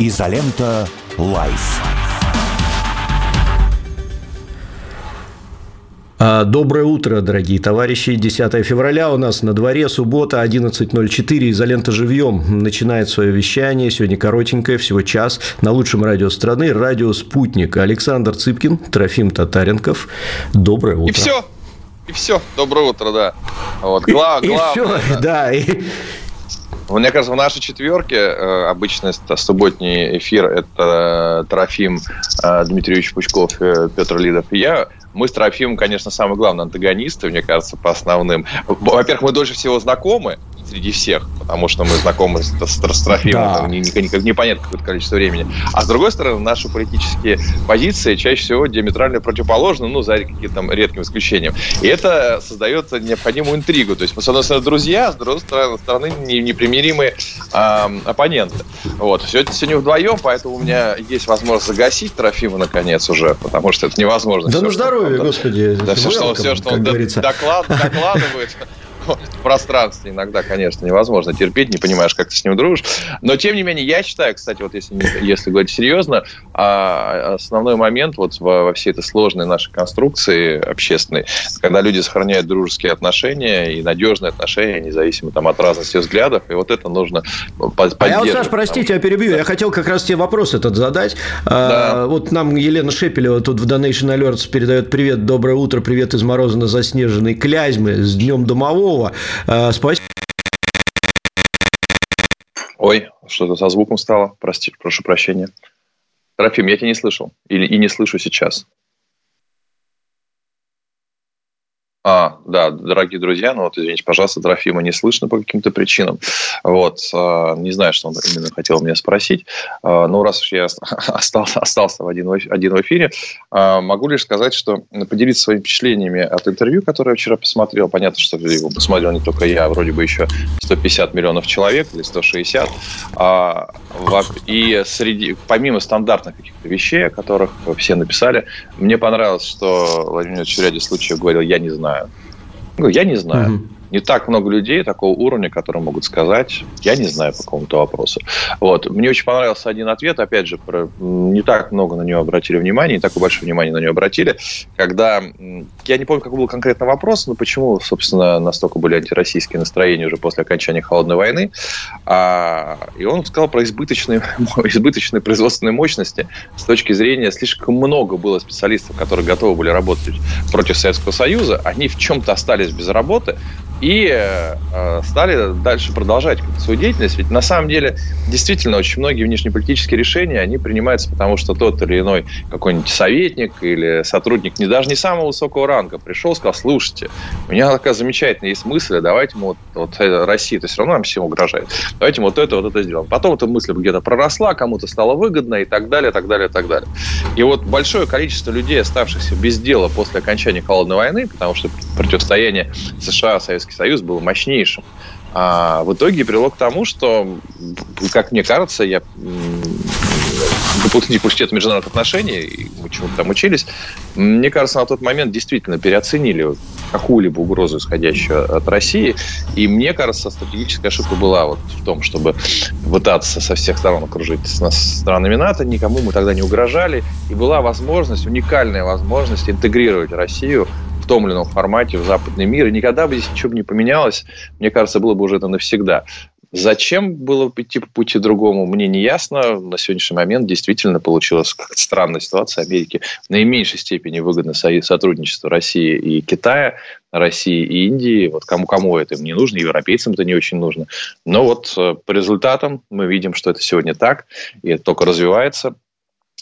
Изолента Live. А, доброе утро, дорогие товарищи. 10 февраля у нас на дворе, суббота, 11.04. Изолента живьем начинает свое вещание. Сегодня коротенькое, всего час. На лучшем радио страны, радио «Спутник». Александр Цыпкин, Трофим Татаренков. Доброе утро. И все. И все. Доброе утро, да. Вот. Гла- и, главное, и все, да. И... Мне кажется, в нашей четверке э, обычно это субботний эфир это Трофим э, Дмитриевич Пучков, Петр Лидов и я. Мы с Трофимом, конечно, самые главные антагонисты, мне кажется, по основным. Во-первых, мы дольше всего знакомы среди всех, потому что мы знакомы с, с, с Трофимом да. никак непонятно какое-то количество времени. А с другой стороны, наши политические позиции чаще всего диаметрально противоположны, ну, за каким-то там редким исключением. И это создает необходимую интригу. То есть мы, с одной стороны, друзья, а с другой стороны, непримиримые э, оппоненты. Вот. Сегодня, сегодня вдвоем, поэтому у меня есть возможность загасить Трофима, наконец, уже, потому что это невозможно. Да ну здоровья, господи. Да все, что, все, что он доклад, докладывает в пространстве иногда, конечно, невозможно терпеть, не понимаешь, как ты с ним дружишь. Но, тем не менее, я считаю, кстати, вот если, если говорить серьезно, а, основной момент вот во, всей этой сложной нашей конструкции общественной, когда люди сохраняют дружеские отношения и надежные отношения, независимо там, от разности взглядов, и вот это нужно поддерживать. А я вот, Саш, простите, я перебью, я хотел как раз тебе вопрос этот задать. А, да. А, вот нам Елена Шепелева тут в Donation Alerts передает привет, доброе утро, привет из морозно-заснеженной Клязьмы, с Днем Домового, Иванова. Э, спасибо. Ой, что-то со звуком стало. Прости, прошу прощения. Трофим, я тебя не слышал. Или и не слышу сейчас. А, да, дорогие друзья, ну вот, извините, пожалуйста, Трофима не слышно по каким-то причинам. Вот, а, не знаю, что он именно хотел меня спросить. А, но раз уж я остался, остался в один, один в эфире, а, могу лишь сказать, что поделиться своими впечатлениями от интервью, которое я вчера посмотрел. Понятно, что его посмотрел не только я, вроде бы еще 150 миллионов человек или 160. И среди, помимо стандартных каких-то вещей, о которых все написали, мне понравилось, что Владимир ряде случаев говорил, я не знаю знаю. Ну, я не знаю. Угу не так много людей такого уровня, которые могут сказать, я не знаю по какому-то вопросу. Вот. Мне очень понравился один ответ, опять же, про, не так много на него обратили внимание, не такое большое внимание на него обратили, когда, я не помню, какой был конкретно вопрос, но почему, собственно, настолько были антироссийские настроения уже после окончания Холодной войны, а, и он сказал про избыточные, избыточные производственные мощности с точки зрения слишком много было специалистов, которые готовы были работать против Советского Союза, они в чем-то остались без работы, и э, стали дальше продолжать свою деятельность. Ведь на самом деле действительно очень многие внешнеполитические решения, они принимаются потому, что тот или иной какой-нибудь советник или сотрудник, не даже не самого высокого ранга, пришел, сказал, слушайте, у меня такая замечательная есть мысль, а давайте мы вот, вот Россия, это все равно нам всем угрожает, давайте мы вот это, вот это сделаем. Потом эта мысль где-то проросла, кому-то стало выгодно и так далее, так далее, так далее. И вот большое количество людей, оставшихся без дела после окончания Холодной войны, потому что противостояние США, Советского Советский Союз был мощнейшим. А в итоге привело к тому, что, как мне кажется, я выпускник университета международных отношений, мы чему-то там учились, мне кажется, на тот момент действительно переоценили какую-либо угрозу, исходящую от России. И мне кажется, стратегическая ошибка была вот в том, чтобы пытаться со всех сторон окружить нас странами НАТО. Никому мы тогда не угрожали. И была возможность, уникальная возможность интегрировать Россию том или ином формате в западный мир. И никогда бы здесь ничего бы не поменялось. Мне кажется, было бы уже это навсегда. Зачем было идти по пути другому, мне не ясно. На сегодняшний момент действительно получилась как-то странная ситуация. Америки в наименьшей степени выгодно сотрудничество России и Китая, России и Индии. Вот кому-кому это им не нужно, европейцам это не очень нужно. Но вот э, по результатам мы видим, что это сегодня так, и это только развивается.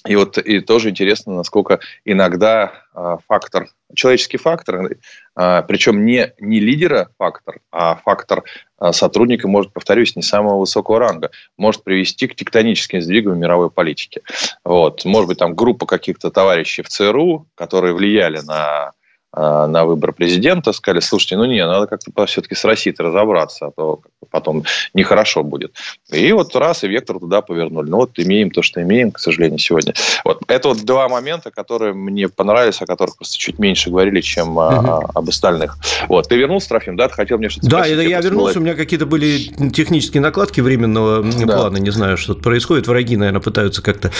И вот и тоже интересно, насколько иногда э, фактор, человеческий фактор, э, причем не, не лидера фактор, а фактор э, сотрудника может, повторюсь, не самого высокого ранга, может привести к тектоническим сдвигам в мировой политике. Вот. Может быть, там группа каких-то товарищей в ЦРУ, которые влияли на а, на выбор президента, сказали, слушайте, ну не, надо как-то все-таки с Россией разобраться, а то потом нехорошо будет. И вот раз, и вектор туда повернули. Ну вот имеем то, что имеем, к сожалению, сегодня. Вот это вот два момента, которые мне понравились, о которых просто чуть меньше говорили, чем угу. о, об остальных. Вот, ты вернулся, Трофим, да? Ты хотел мне что-то Да, спросить, я, я вернулся, у меня какие-то были технические накладки временного да. плана, не знаю, что происходит. Враги, наверное, пытаются как-то...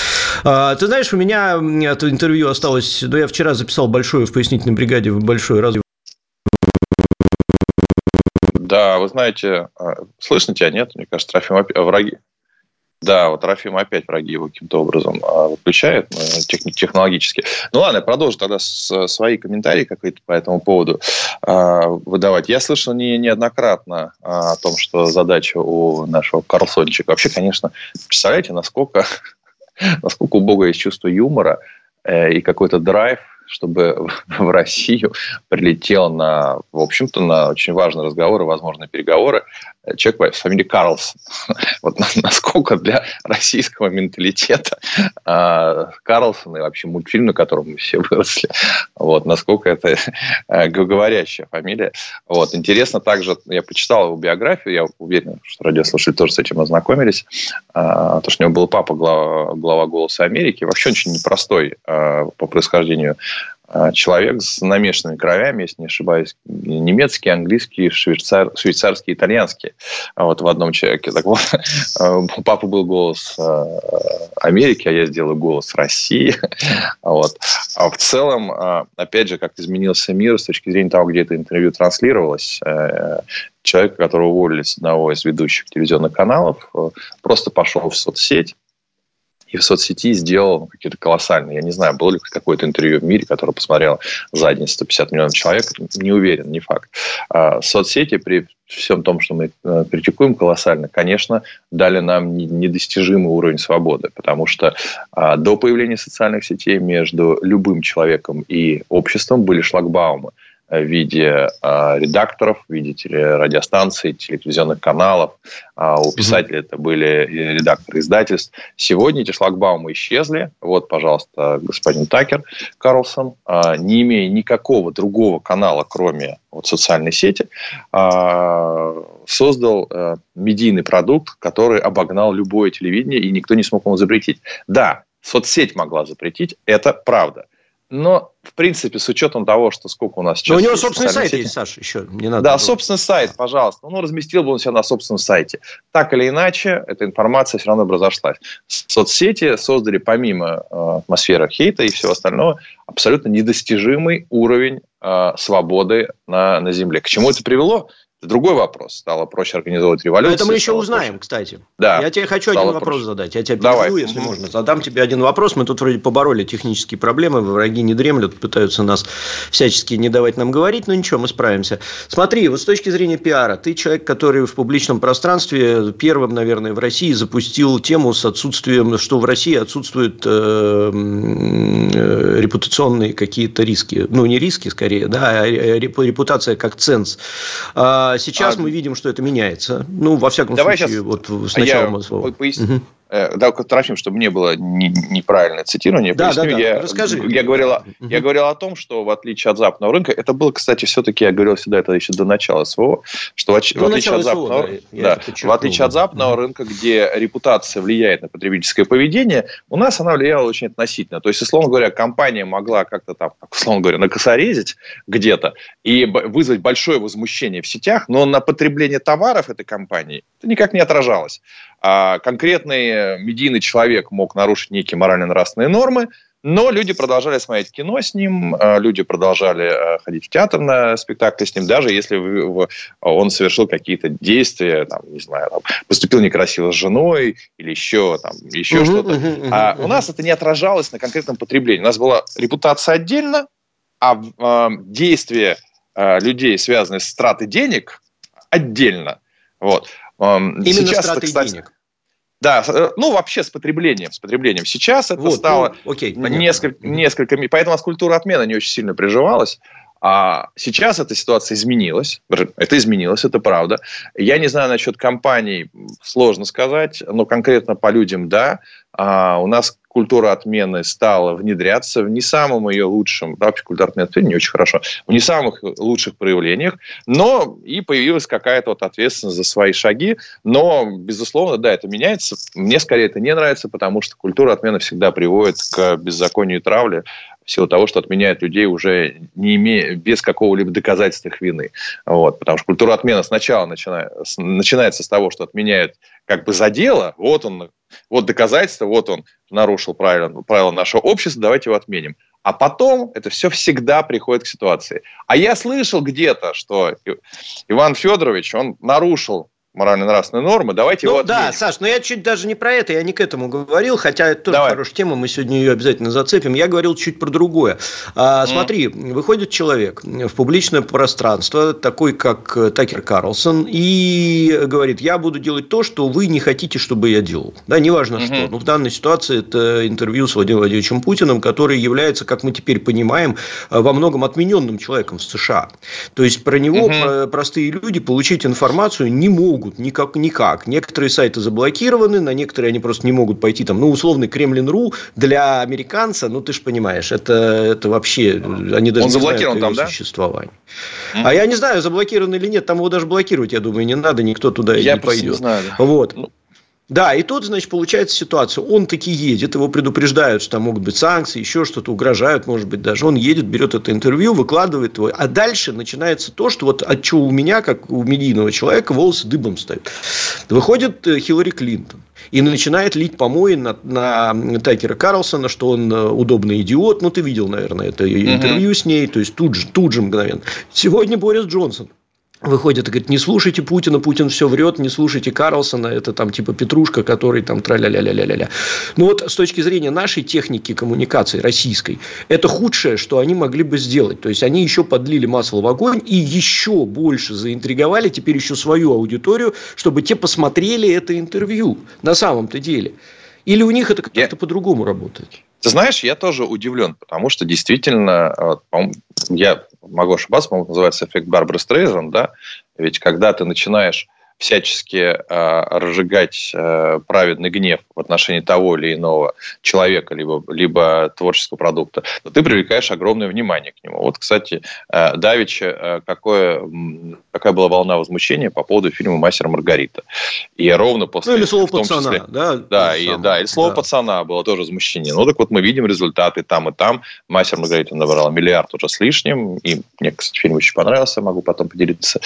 А, ты знаешь, у меня это интервью осталось... Да, я вчера записал большое в пояснительной бригаде, большое раз да, вы знаете, а, слышно тебя, нет? Мне кажется, Трофим опять, враги. Да, вот Трофим опять враги его каким-то образом а, выключает ну, технологически. Ну ладно, я продолжу тогда свои комментарии какие-то по этому поводу а, выдавать. Я слышал не, неоднократно о том, что задача у нашего Карлсончика. Вообще, конечно, представляете, насколько, насколько у Бога есть чувство юмора э, и какой-то драйв чтобы в Россию прилетел на, в общем-то, на очень важные разговоры, возможно, переговоры человек с фамилией Карлсон. Вот насколько для российского менталитета а, Карлсон и вообще мультфильм, на котором мы все выросли, вот, насколько это э, говорящая фамилия. Вот. Интересно также, я почитал его биографию, я уверен, что радиослушатели тоже с этим ознакомились, а, то, что у него был папа глава, глава «Голоса Америки», вообще очень непростой а, по происхождению человек с намешанными кровями, если не ошибаюсь, немецкий, английский, швейцар, швейцарский, итальянский. А вот в одном человеке. Так вот, у папы был голос а, Америки, а я сделаю голос России. Вот. А в целом, опять же, как изменился мир с точки зрения того, где это интервью транслировалось, э, человек, которого уволили с одного из ведущих телевизионных каналов, э, просто пошел в соцсеть, и в соцсети сделал какие-то колоссальные. Я не знаю, было ли какое-то интервью в мире, которое посмотрело за день 150 миллионов человек. Не уверен, не факт. А соцсети при всем том, что мы э, критикуем колоссально, конечно, дали нам недостижимый уровень свободы, потому что а, до появления социальных сетей между любым человеком и обществом были шлагбаумы – в виде э, редакторов, в виде теле, радиостанций, телевизионных каналов. А у писателей это были редакторы издательств. Сегодня эти шлагбаумы исчезли. Вот, пожалуйста, господин Такер Карлсон, э, не имея никакого другого канала, кроме вот, социальной сети, э, создал э, медийный продукт, который обогнал любое телевидение, и никто не смог его запретить. Да, соцсеть могла запретить, это правда. Но в принципе, с учетом того, что сколько у нас сейчас... Но у него собственный сайт сети. есть, Саша, еще не надо. Да, было. собственный сайт, пожалуйста. Ну, разместил бы он себя на собственном сайте. Так или иначе, эта информация все равно бы разошлась. Соцсети создали помимо э, атмосферы хейта и всего остального абсолютно недостижимый уровень э, свободы на, на Земле. К чему это привело? Это другой вопрос. Стало проще организовывать революцию. Но это мы еще узнаем, проще. кстати. Да. Я тебе хочу один вопрос проще. задать. Я тебе Давай. перебью, если можно. Задам тебе один вопрос. Мы тут вроде побороли технические проблемы. Враги не дремлют, пытаются нас всячески не давать нам говорить. Но ничего, мы справимся. Смотри, вот с точки зрения пиара. Ты человек, который в публичном пространстве первым, наверное, в России запустил тему с отсутствием, что в России отсутствуют э, э, репутационные какие-то риски. Ну, не риски, скорее, да, а репутация как ценз. А сейчас а... мы видим, что это меняется. Ну, во всяком Давай случае, сейчас... вот с начала я слова. Пояс... Угу. Э, да, Трофим, чтобы не было неправильное цитирование, да, поясню, да, да. Я, Расскажи. Я говорил, я говорил о том, что в отличие от западного рынка, это было, кстати, все-таки, я говорил всегда, это еще до начала СВО, что в, в отличие от западного, СВО, да, да, в отличие от западного рынка, где репутация влияет на потребительское поведение, у нас она влияла очень относительно. То есть, условно говоря, компания могла как-то там, условно говоря, накосорезить где-то и вызвать большое возмущение в сетях, но на потребление товаров этой компании это никак не отражалось. А конкретный медийный человек мог нарушить некие морально-нравственные нормы, но люди продолжали смотреть кино с ним, а, люди продолжали а, ходить в театр на спектакли с ним, даже если он совершил какие-то действия, там, не знаю, там, поступил некрасиво с женой или еще, там, еще uh-huh, что-то. Uh-huh, а у нас это не отражалось на конкретном потреблении. У нас была репутация отдельно, а э, действия э, людей, связанные с тратой денег, отдельно. Вот. Именно Сейчас, страты кстати, денег. Да, э, ну вообще с потреблением, с потреблением. Сейчас это вот, стало ну, окей, несколько, несколько, поэтому у нас культура отмены не очень сильно приживалась. А сейчас эта ситуация изменилась. Это изменилось, это правда. Я не знаю насчет компаний, сложно сказать, но конкретно по людям, да. А у нас культура отмены стала внедряться в не самом ее лучшем, да, культура отмены не очень хорошо, в не самых лучших проявлениях, но и появилась какая-то вот ответственность за свои шаги, но, безусловно, да, это меняется. Мне скорее это не нравится, потому что культура отмены всегда приводит к беззаконию и травле, в силу того, что отменяют людей уже не имея, без какого-либо доказательства их вины. Вот, потому что культура отмены сначала начинает, начинается с того, что отменяют как бы за дело, вот он, вот доказательство, вот он нарушил правила, правила нашего общества, давайте его отменим. А потом это все всегда приходит к ситуации. А я слышал где-то, что Иван Федорович, он нарушил морально-нравственные нормы, давайте ну, его отменим. Да, Саш, но я чуть даже не про это, я не к этому говорил, хотя это тоже Давай. хорошая тема, мы сегодня ее обязательно зацепим. Я говорил чуть про другое. А, mm. Смотри, выходит человек в публичное пространство, такой как Такер Карлсон, и говорит, я буду делать то, что вы не хотите, чтобы я делал. Да, неважно mm-hmm. что. Ну, в данной ситуации это интервью с Владимиром Владимировичем Путиным, который является, как мы теперь понимаем, во многом отмененным человеком в США. То есть, про него mm-hmm. простые люди получить информацию не могут могут никак, никак. Некоторые сайты заблокированы, на некоторые они просто не могут пойти. Там, ну, условный Кремлин.ру для американца, ну, ты же понимаешь, это, это вообще... Они даже Он не заблокирован знают там, да? существования. Mm-hmm. А я не знаю, заблокирован или нет, там его даже блокировать, я думаю, не надо, никто туда я не пойдет. Не знаю. Вот. Ну, да, и тут, значит, получается ситуация. Он таки едет, его предупреждают, что там могут быть санкции, еще что-то, угрожают, может быть, даже. Он едет, берет это интервью, выкладывает его. А дальше начинается то, что вот от чего у меня, как у медийного человека, волосы дыбом стоят. Выходит э, Хиллари Клинтон и начинает лить помои на, на Такера Карлсона, что он э, удобный идиот. Ну, ты видел, наверное, это интервью угу. с ней. То есть, тут же, тут же мгновенно. Сегодня Борис Джонсон выходит и говорит, не слушайте Путина, Путин все врет, не слушайте Карлсона, это там типа Петрушка, который там тра-ля-ля-ля-ля-ля. Ну вот с точки зрения нашей техники коммуникации российской, это худшее, что они могли бы сделать. То есть, они еще подлили масло в огонь и еще больше заинтриговали теперь еще свою аудиторию, чтобы те посмотрели это интервью на самом-то деле. Или у них это как-то Я... по-другому работает? Ты знаешь, я тоже удивлен, потому что действительно, я могу ошибаться, по-моему, называется эффект Барбары Стрейзен, да, ведь когда ты начинаешь всячески э, разжигать э, праведный гнев в отношении того или иного человека, либо, либо творческого продукта, то ты привлекаешь огромное внимание к нему. Вот, кстати, э, Давича, э, какое, какая была волна возмущения по поводу фильма «Мастер Маргарита». И ровно после... Ну, или «Слово пацана», числе, да? Да, и, да, или «Слово да. пацана» было тоже возмущение. Ну, так вот мы видим результаты там и там. «Мастер Маргарита» набрала миллиард уже с лишним. И мне, кстати, фильм очень понравился, могу потом поделиться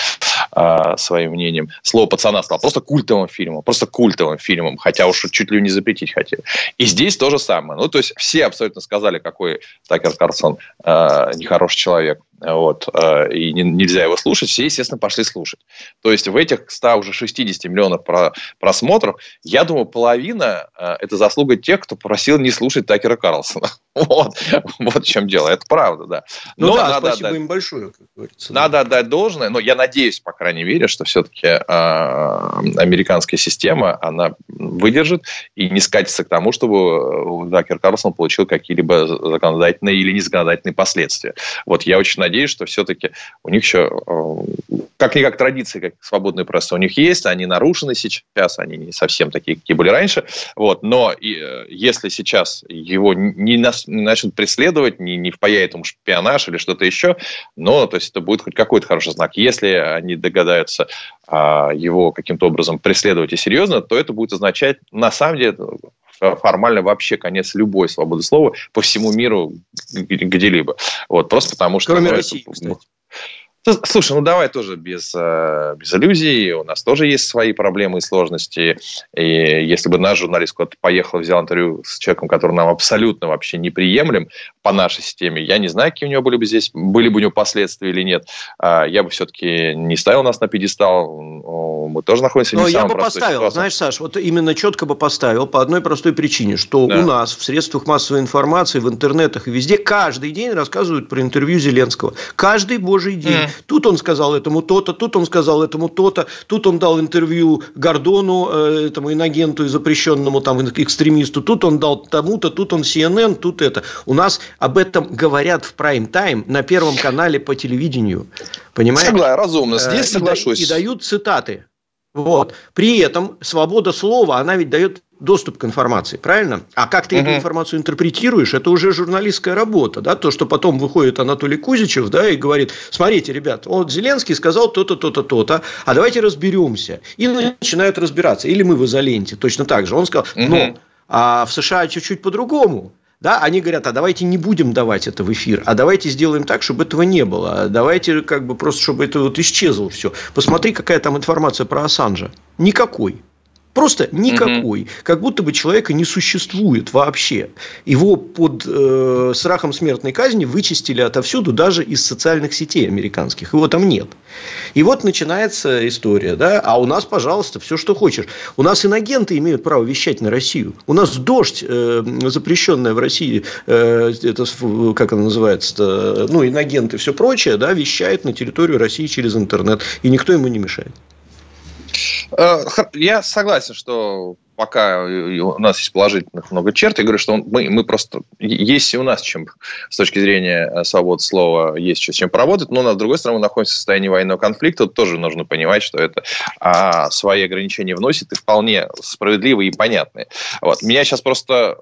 э, своим мнением. «Слово слово пацана стал просто культовым фильмом, просто культовым фильмом, хотя уж чуть ли не запретить хотели. И здесь то же самое. Ну, то есть все абсолютно сказали, какой Такер Карсон э, нехороший человек. Вот, э, и не, нельзя его слушать, все, естественно, пошли слушать. То есть в этих 100 уже 60 миллионов про, просмотров, я думаю, половина э, это заслуга тех, кто просил не слушать Такера Карлсона. Вот, вот в чем дело. Это правда, да. Ну но да, надо спасибо отдать, им большое, как говорится. Надо да. отдать должное, но я надеюсь, по крайней мере, что все-таки э, американская система, она выдержит и не скатится к тому, чтобы Такер Карлсон получил какие-либо законодательные или незаконодательные последствия. Вот я очень надеюсь, надеюсь, что все-таки у них еще, э, как-никак традиции, как свободной прессы у них есть, они нарушены сейчас, они не совсем такие, какие были раньше, вот, но э, если сейчас его не начнут преследовать, не, не впаяет ему шпионаж или что-то еще, но, то есть, это будет хоть какой-то хороший знак. Если они догадаются а, его каким-то образом преследовать и серьезно, то это будет означать, на самом деле, формально вообще конец любой свободы слова по всему миру где-либо. Вот, просто потому что... Кроме ну, России, это, кстати. Слушай, ну давай тоже без, э, без иллюзий. У нас тоже есть свои проблемы и сложности. И если бы наш журналист куда-то поехал, взял интервью с человеком, который нам абсолютно вообще неприемлем по нашей системе, я не знаю, какие у него были бы здесь, были бы у него последствия или нет. А, я бы все-таки не ставил нас на пьедестал. Мы тоже находимся Но не в я бы поставил, ситуации. знаешь, Саш, вот именно четко бы поставил по одной простой причине, что да. у нас в средствах массовой информации, в интернетах и везде каждый день рассказывают про интервью Зеленского. Каждый божий день. Mm. Тут он сказал этому то-то, тут он сказал этому то-то, тут он дал интервью Гордону, э, этому инагенту и запрещенному там экстремисту, тут он дал тому-то, тут он CNN, тут это. У нас об этом говорят в прайм-тайм на Первом канале по телевидению. Понимаете? Согласен, разумно. Здесь э, соглашусь. И дают цитаты. Вот. При этом свобода слова, она ведь дает доступ к информации, правильно? А как ты угу. эту информацию интерпретируешь, это уже журналистская работа, да, то, что потом выходит Анатолий Кузичев, да, и говорит, смотрите, ребят, вот Зеленский сказал то-то, то-то, то-то, а давайте разберемся. И начинают разбираться. Или мы в изоленте, точно так же. Он сказал, угу. но а в США чуть-чуть по-другому. Да, они говорят, а давайте не будем давать это в эфир, а давайте сделаем так, чтобы этого не было. А давайте как бы просто, чтобы это вот исчезло все. Посмотри, какая там информация про Ассанжа. Никакой. Просто никакой. Угу. Как будто бы человека не существует вообще. Его под э, страхом смертной казни вычистили отовсюду, даже из социальных сетей американских. Его там нет. И вот начинается история. Да? А у нас, пожалуйста, все, что хочешь. У нас иногенты имеют право вещать на Россию. У нас дождь, э, запрещенная в России, э, это как она называется, ну, иногенты и все прочее, да, вещает на территорию России через интернет. И никто ему не мешает. Э, я согласен, что пока у нас есть положительных много черт, я говорю, что мы, мы просто... Есть и у нас чем, с точки зрения э, свободы слова, есть с чем поработать, но, с другой стороны, мы находимся в состоянии военного конфликта, тут тоже нужно понимать, что это а, свои ограничения вносит, и вполне справедливые и понятные. Вот. Меня сейчас просто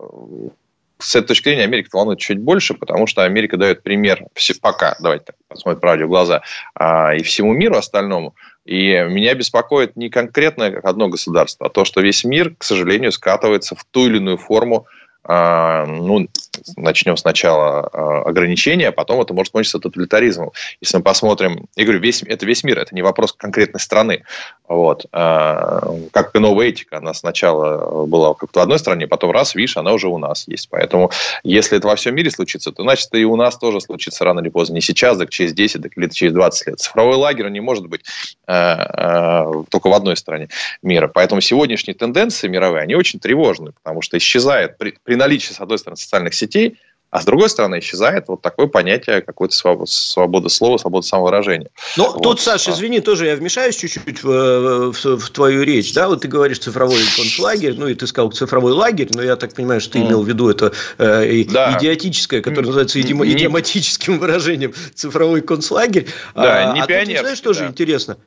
с этой точки зрения Америка волнует чуть больше, потому что Америка дает пример пока, давайте посмотрим правде в глаза, а, и всему миру остальному. И меня беспокоит не конкретно одно государство, а то, что весь мир, к сожалению, скатывается в ту или иную форму ну, начнем сначала а, ограничения, а потом это может кончиться тоталитаризмом. Если мы посмотрим, я говорю, весь, это весь мир, это не вопрос конкретной страны. Вот. А, как и новая этика, она сначала была как-то в одной стране, потом раз, видишь, она уже у нас есть. Поэтому, если это во всем мире случится, то значит и у нас тоже случится рано или поздно. Не сейчас, так через 10, так или через 20 лет. Цифровой лагерь не может быть только в одной стране мира. Поэтому сегодняшние тенденции мировые, они очень тревожны, потому что исчезает при, наличии, с одной стороны, социальных сетей, а с другой стороны, исчезает вот такое понятие какой-то свободы, свободы слова, свободы самовыражения. Ну, вот. тут, Саша, извини, тоже я вмешаюсь чуть-чуть в, в, в твою речь. Да? Вот ты говоришь цифровой концлагерь, ну, и ты сказал цифровой лагерь, но я так понимаю, что ты имел в виду это э, да. идиотическое, которое называется идиом, идиоматическим выражением цифровой концлагерь. Да, а, не а пионер. Тут, знаешь, тоже да. интересно.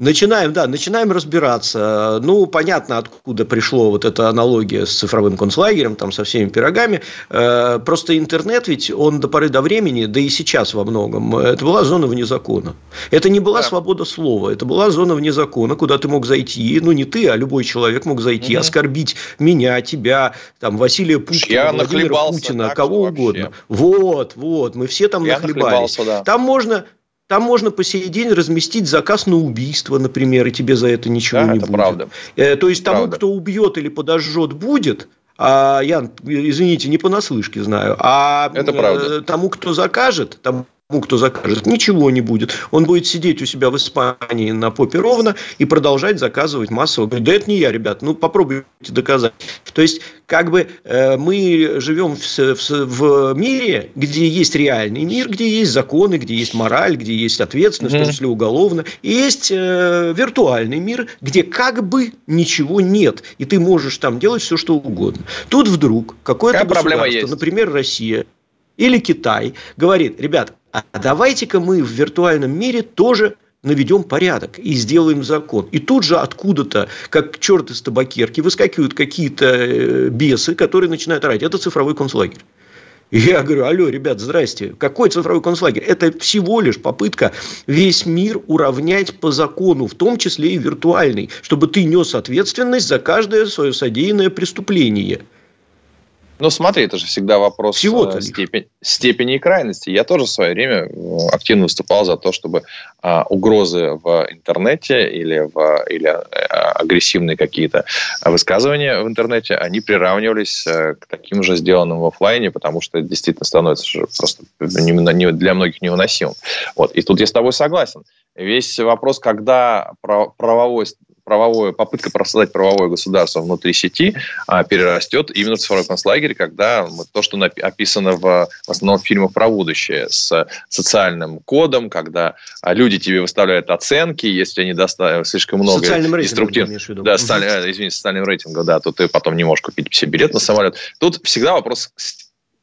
Начинаем, да, начинаем разбираться. Ну, понятно, откуда пришло вот эта аналогия с цифровым концлагерем, там, со всеми пирогами. Э, просто интернет ведь, он до поры до времени, да и сейчас во многом, это была зона вне закона. Это не была да. свобода слова, это была зона вне закона, куда ты мог зайти, ну, не ты, а любой человек мог зайти, угу. оскорбить меня, тебя, там, Василия Пушкина, Я Владимира Путина, кого угодно. Вот, вот, мы все там Я нахлебались. Да. Там можно там можно по сей день разместить заказ на убийство, например, и тебе за это ничего да, не это будет. Правда. Э, то есть тому, правда. кто убьет или подожжет, будет. А я, извините, не понаслышке знаю. А это правда. Э, тому, кто закажет, тому кто закажет, ничего не будет. Он будет сидеть у себя в Испании на попе ровно и продолжать заказывать массово. Говорит, да это не я, ребят, ну попробуйте доказать. То есть, как бы э, мы живем в, в, в мире, где есть реальный мир, где есть законы, где есть мораль, где есть ответственность, mm-hmm. в том числе уголовно, и есть э, виртуальный мир, где как бы ничего нет, и ты можешь там делать все, что угодно. Тут вдруг какое-то государство, например, Россия, или Китай говорит, ребят, а давайте-ка мы в виртуальном мире тоже наведем порядок и сделаем закон. И тут же откуда-то, как черт из табакерки, выскакивают какие-то э, бесы, которые начинают орать. Это цифровой концлагерь. Я говорю, алло, ребят, здрасте, какой цифровой концлагерь? Это всего лишь попытка весь мир уравнять по закону, в том числе и виртуальный, чтобы ты нес ответственность за каждое свое содеянное преступление – ну, смотри, это же всегда вопрос Всего э, степени, степени и крайности. Я тоже в свое время э, активно выступал за то, чтобы а, угрозы в интернете или, в, или а, агрессивные какие-то высказывания в интернете, они приравнивались к таким же сделанным в офлайне, потому что это действительно становится просто для многих невыносимым. Вот. И тут я с тобой согласен. Весь вопрос, когда правовой правовое, попытка создать правовое государство внутри сети а, перерастет именно в цифровой концлагерь, когда то, что описано в, в основном в фильмах про будущее, с социальным кодом, когда а, люди тебе выставляют оценки, если они доставят слишком много деструктивных... Да, социаль, э, извините, социальным рейтингом, да, то ты потом не можешь купить себе билет на самолет. Тут всегда вопрос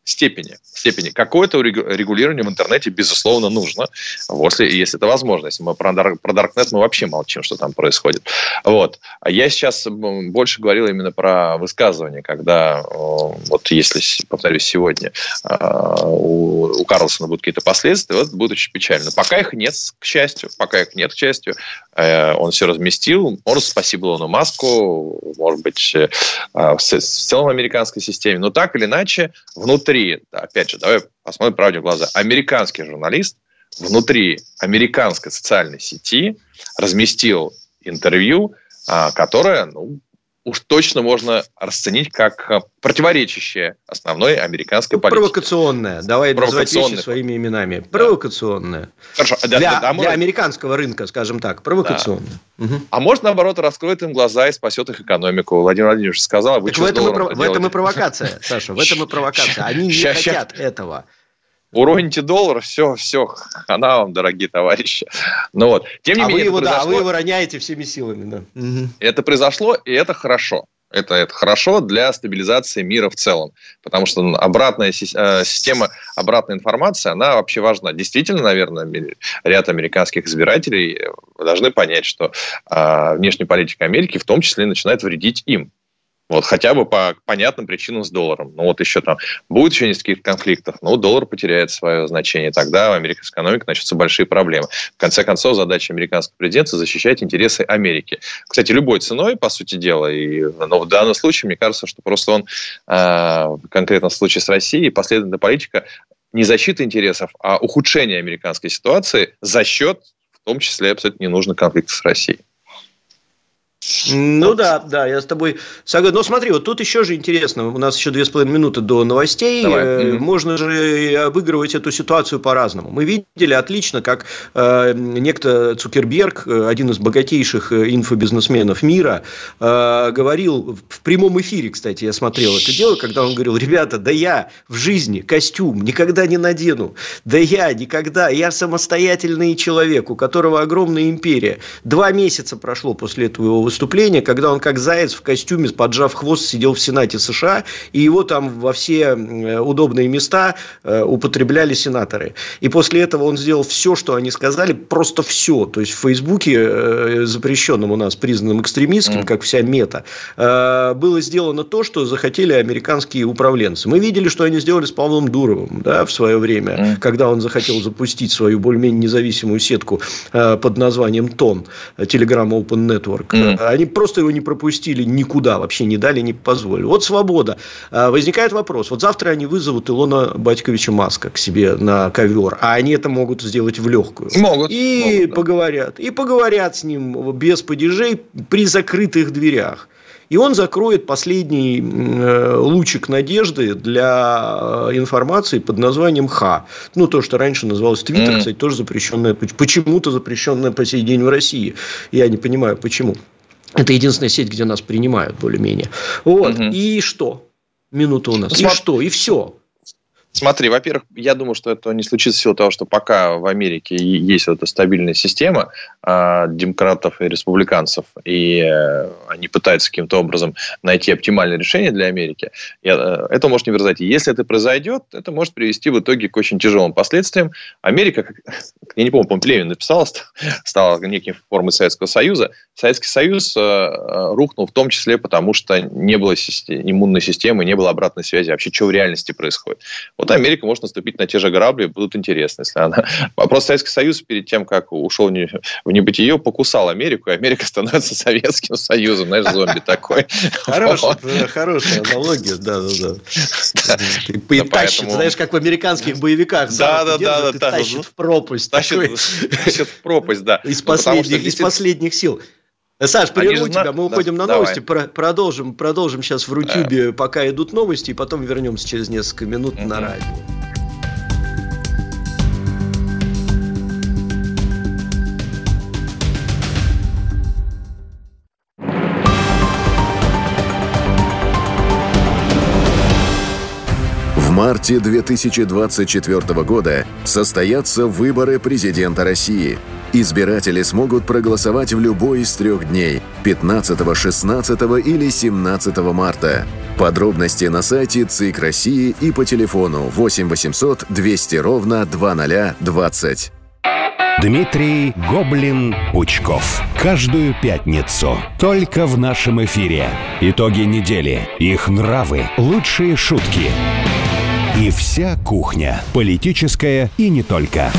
степени. степени. Какое-то регулирование в интернете, безусловно, нужно, если, если это возможно. Если мы про, про Darknet мы вообще молчим, что там происходит. Вот. А я сейчас больше говорил именно про высказывание, когда, вот если, повторюсь, сегодня а, у, у Карлсона будут какие-то последствия, вот будет очень печально. Пока их нет, к счастью, пока их нет, к счастью, э, он все разместил. Может, спасибо Илону Маску, может быть, э, в целом американской системе. Но так или иначе, внутри, опять же, давай посмотрим правде в глаза, американский журналист внутри американской социальной сети разместил интервью, а, которое, ну, уж точно можно расценить как э, противоречащее основной американской политике. Провокационное. Давай называть вещи своими именами. Провокационное. Хорошо. Для, для, для, для американского рынка, скажем так. Провокационное. Да. Угу. А может, наоборот, раскроет им глаза и спасет их экономику. Владимир Владимирович сказал, а вы так в этом, и, в этом и провокация, Саша, в этом и провокация. Они не хотят этого уроните доллар, все, все, она вам, дорогие товарищи. Ну вот, тем не а менее, вы его, да, вы его роняете всеми силами, да. Это произошло, и это хорошо. Это, это хорошо для стабилизации мира в целом, потому что обратная э, система обратной информации, она вообще важна. Действительно, наверное, ряд американских избирателей должны понять, что э, внешняя политика Америки в том числе начинает вредить им. Вот хотя бы по понятным причинам с долларом. Ну вот еще там будет еще несколько конфликтов, но доллар потеряет свое значение. Тогда в американской экономике начнутся большие проблемы. В конце концов, задача американского президента защищать интересы Америки. Кстати, любой ценой, по сути дела. И, но в данном случае, мне кажется, что просто он, э, в случае с Россией, последовательная политика не защиты интересов, а ухудшение американской ситуации за счет, в том числе, абсолютно ненужных конфликтов с Россией. Ну да, да, я с тобой согласен. Но смотри, вот тут еще же интересно, у нас еще две с половиной минуты до новостей. Давай. Э, можно же обыгрывать эту ситуацию по-разному. Мы видели отлично, как э, некто Цукерберг, э, один из богатейших э, инфобизнесменов мира, э, говорил в прямом эфире, кстати, я смотрел это дело, когда он говорил, ребята, да я в жизни костюм никогда не надену, да я никогда, я самостоятельный человек, у которого огромная империя. Два месяца прошло после этого его выступление, когда он как заяц в костюме, поджав хвост, сидел в Сенате США, и его там во все удобные места э, употребляли сенаторы. И после этого он сделал все, что они сказали, просто все. То есть в Фейсбуке, э, запрещенном у нас, признанном экстремистским, как вся мета, э, было сделано то, что захотели американские управленцы. Мы видели, что они сделали с Павлом Дуровым да, в свое время, когда он захотел запустить свою более-менее независимую сетку под названием ТОН, Telegram Open Network. Они просто его не пропустили никуда, вообще не дали, не позволили. Вот свобода. А, возникает вопрос. Вот завтра они вызовут Илона Батьковича Маска к себе на ковер, а они это могут сделать в легкую. Могут. И могут, поговорят. Да. И поговорят с ним без падежей при закрытых дверях. И он закроет последний э, лучик надежды для э, информации под названием Х. Ну, то, что раньше называлось Твиттер, mm. кстати, тоже запрещенное, почему-то запрещенное по сей день в России. Я не понимаю, почему. Это единственная сеть, где нас принимают более-менее. Вот. Угу. И что? Минута у нас. Посмотри. И что? И все. Смотри, во-первых, я думаю, что это не случится в силу того, что пока в Америке есть вот эта стабильная система э, демократов и республиканцев, и э, они пытаются каким-то образом найти оптимальное решение для Америки, я, э, это может не произойти. Если это произойдет, это может привести в итоге к очень тяжелым последствиям. Америка, как, я не помню, по Левин написал, стала неким формой Советского Союза. Советский Союз э, э, рухнул в том числе потому, что не было систем, иммунной системы, не было обратной связи. Вообще, что в реальности происходит. Вот вот Америка может наступить на те же грабли, будут интересны, если она... Просто Советский Союз перед тем, как ушел в небытие, покусал Америку, и Америка становится Советским Союзом, знаешь, зомби такой. Хорошая, хорошая аналогия, да-да-да. И тащит, знаешь, как в американских боевиках. Да-да-да. Тащит в пропасть. Тащит в пропасть, да. Из последних сил. Саш, прерву тебя, мы уходим да, на новости, давай. продолжим, продолжим сейчас в Рутюбе, пока идут новости, и потом вернемся через несколько минут угу. на радио. В марте 2024 года состоятся выборы президента России – Избиратели смогут проголосовать в любой из трех дней – 15, 16 или 17 марта. Подробности на сайте ЦИК России и по телефону 8 800 200 ровно 2020. Дмитрий Гоблин-Пучков. Каждую пятницу. Только в нашем эфире. Итоги недели. Их нравы. Лучшие шутки. И вся кухня. Политическая и не только.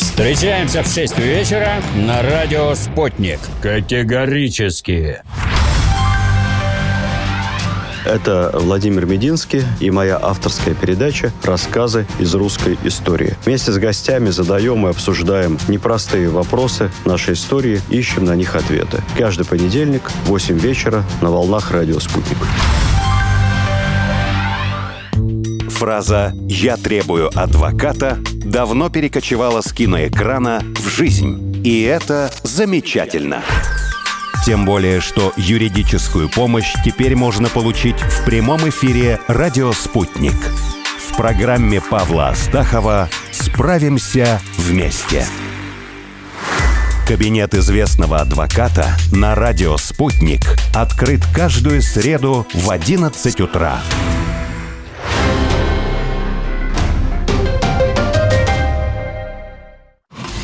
Встречаемся в 6 вечера на радио «Спутник». Категорически. Это Владимир Мединский и моя авторская передача «Рассказы из русской истории». Вместе с гостями задаем и обсуждаем непростые вопросы нашей истории, ищем на них ответы. Каждый понедельник в 8 вечера на волнах радио «Спутник». Фраза «Я требую адвоката» давно перекочевала с киноэкрана в жизнь. И это замечательно. Тем более, что юридическую помощь теперь можно получить в прямом эфире «Радио Спутник». В программе Павла Астахова «Справимся вместе». Кабинет известного адвоката на «Радио Спутник» открыт каждую среду в 11 утра.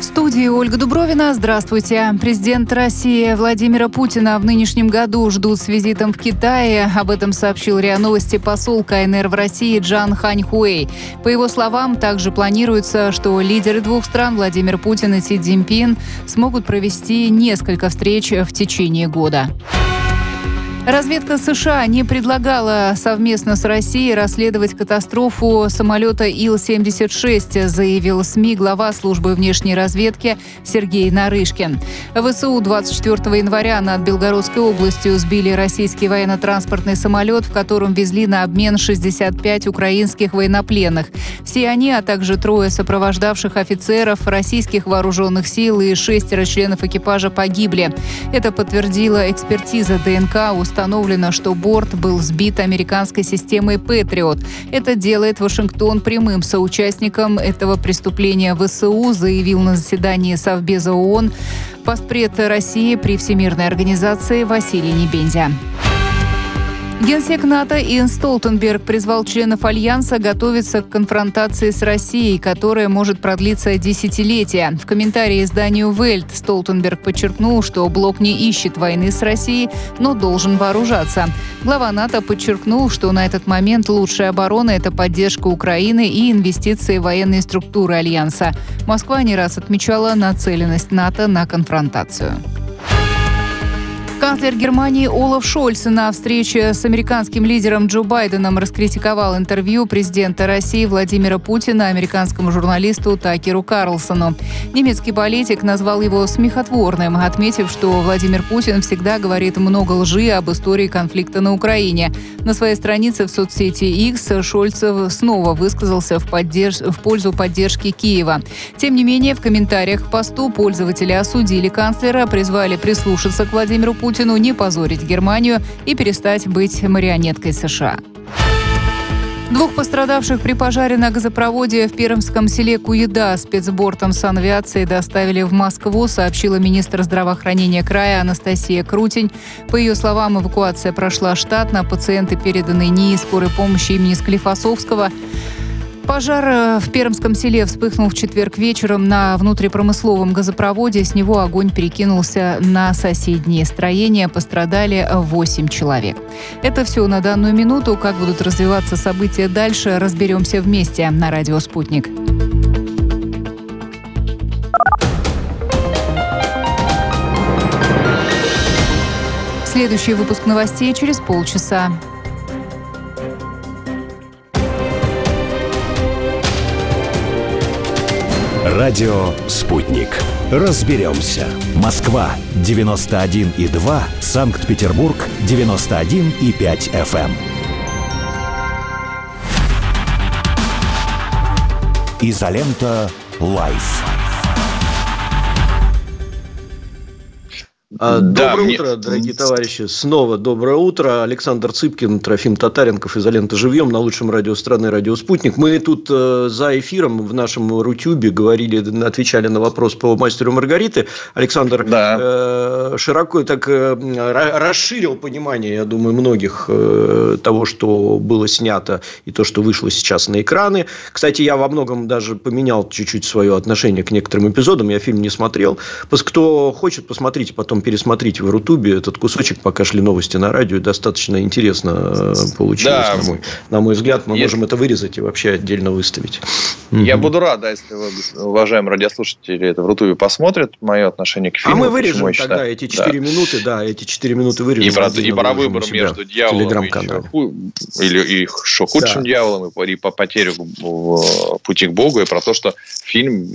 В студии Ольга Дубровина. Здравствуйте. Президент России Владимира Путина в нынешнем году ждут с визитом в Китае. Об этом сообщил РИА Новости посол КНР в России Джан Ханьхуэй. По его словам, также планируется, что лидеры двух стран Владимир Путин и Си Цзиньпин смогут провести несколько встреч в течение года. Разведка США не предлагала совместно с Россией расследовать катастрофу самолета Ил-76, заявил СМИ глава службы внешней разведки Сергей Нарышкин. ВСУ 24 января над Белгородской областью сбили российский военно-транспортный самолет, в котором везли на обмен 65 украинских военнопленных. Все они, а также трое сопровождавших офицеров российских вооруженных сил и шестеро членов экипажа погибли. Это подтвердила экспертиза ДНК у установлено, что борт был сбит американской системой «Патриот». Это делает Вашингтон прямым соучастником этого преступления ВСУ, заявил на заседании Совбеза ООН постпред России при Всемирной организации Василий Небензя. Генсек НАТО Иэн Столтенберг призвал членов Альянса готовиться к конфронтации с Россией, которая может продлиться десятилетия. В комментарии изданию «Вельт» Столтенберг подчеркнул, что блок не ищет войны с Россией, но должен вооружаться. Глава НАТО подчеркнул, что на этот момент лучшая оборона – это поддержка Украины и инвестиции в военные структуры Альянса. Москва не раз отмечала нацеленность НАТО на конфронтацию. Канцлер Германии Олаф Шольц на встрече с американским лидером Джо Байденом раскритиковал интервью президента России Владимира Путина американскому журналисту Такеру Карлсону. Немецкий политик назвал его смехотворным, отметив, что Владимир Путин всегда говорит много лжи об истории конфликта на Украине. На своей странице в соцсети X Шольцев снова высказался в, поддерж... в пользу поддержки Киева. Тем не менее, в комментариях к посту пользователи осудили канцлера, призвали прислушаться к Владимиру Путину Путину не позорить Германию и перестать быть марионеткой США. Двух пострадавших при пожаре на газопроводе в Пермском селе Куеда спецбортом санавиации доставили в Москву, сообщила министр здравоохранения края Анастасия Крутень. По ее словам, эвакуация прошла штатно, пациенты переданы НИИ скорой помощи имени Склифосовского. Пожар э, в Пермском селе вспыхнул в четверг вечером на внутрипромысловом газопроводе. С него огонь перекинулся на соседние строения. Пострадали 8 человек. Это все на данную минуту. Как будут развиваться события дальше, разберемся вместе на радио «Спутник». Следующий выпуск новостей через полчаса. Радио «Спутник». Разберемся. Москва, 91,2. Санкт-Петербург, 91,5 FM. Изолента «Live». А, да, доброе мне... утро, дорогие товарищи. Снова доброе утро. Александр Цыпкин, Трофим Татаренков «Изолента живьем» на лучшем радио страны «Радио Спутник». Мы тут э, за эфиром в нашем Рутюбе говорили, отвечали на вопрос по «Мастеру и Маргарите». Александр да. э, широко так э, расширил понимание, я думаю, многих э, того, что было снято и то, что вышло сейчас на экраны. Кстати, я во многом даже поменял чуть-чуть свое отношение к некоторым эпизодам. Я фильм не смотрел. Кто хочет, посмотрите потом пересмотрите в Рутубе этот кусочек, пока шли новости на радио. Достаточно интересно э, получилось, да. на, мой, на мой взгляд. Мы если... можем это вырезать и вообще отдельно выставить. Я угу. буду рад, да, если вы, уважаемые радиослушатели, это в Рутубе посмотрят, мое отношение к фильму. А мы вырежем тогда считаю. эти 4 да. минуты, да, эти 4 минуты вырежем. И про, и про выбор между дьяволом и, или, и что, худшим да. дьяволом, и, и по потерю в пути к Богу, и про то, что фильм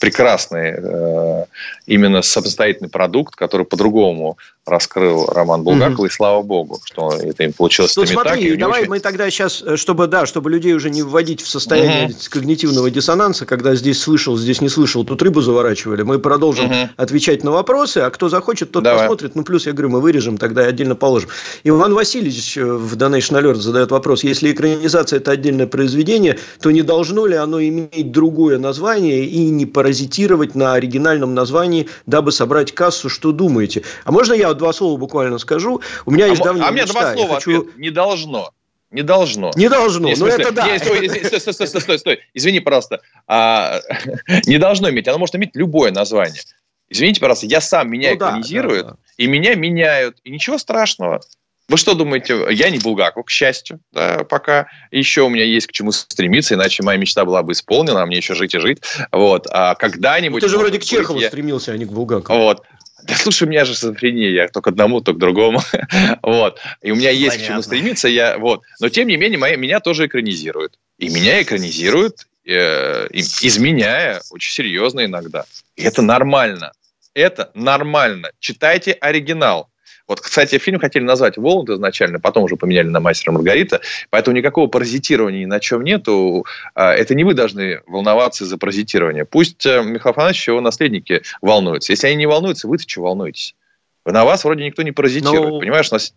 прекрасный, э, именно самостоятельный продукт, который по-другому раскрыл Роман Булгаков, mm-hmm. и слава богу, что это им получилось. Ну, смотри, так, давай очень... мы тогда сейчас, э, чтобы, да, чтобы людей уже не вводить в состояние mm-hmm. когнитивного диссонанса, когда здесь слышал, здесь не слышал, тут рыбу заворачивали, мы продолжим mm-hmm. отвечать на вопросы, а кто захочет, тот давай. посмотрит. Ну, плюс, я говорю, мы вырежем, тогда отдельно положим. Иван Васильевич э, в Donation Alert задает вопрос, если экранизация – это отдельное произведение, то не должно ли оно иметь другое название и не паразитировать на оригинальном названии, дабы собрать кассу, что думаете? А можно я два слова буквально скажу. У меня есть а, давняя А мне два слова хочу... ответ. Не должно. Не должно. Не должно, Нет, но это да. Нет, стой, стой, стой, стой, стой, стой. Извини, пожалуйста. А, не должно иметь. Оно может иметь любое название. Извините, пожалуйста, я сам меня ну, экранизируют, да, да, да. и меня меняют. И ничего страшного. Вы что думаете, я не Булгаков, к счастью, да, пока еще у меня есть к чему стремиться, иначе моя мечта была бы исполнена, а мне еще жить и жить. Вот. А когда-нибудь... Ну, ты же вроде к Чехову я... стремился, а не к Булгакову. Вот. Да слушай, у меня же шизофрения, я то к одному, то к другому. вот. И у меня есть Понятно. к чему стремиться. Я, вот. Но тем не менее, моя, меня тоже экранизируют. И меня экранизируют, э, изменяя очень серьезно иногда. И это нормально. Это нормально. Читайте оригинал. Вот, кстати, фильм хотели назвать «Воланд» изначально, потом уже поменяли на «Мастера Маргарита», поэтому никакого паразитирования ни на чем нету. А, это не вы должны волноваться из-за паразитирования. Пусть э, Михаил Афанасьевич его наследники волнуются. Если они не волнуются, вы-то что волнуетесь? На вас вроде никто не паразитирует. Ну, Понимаешь, у нас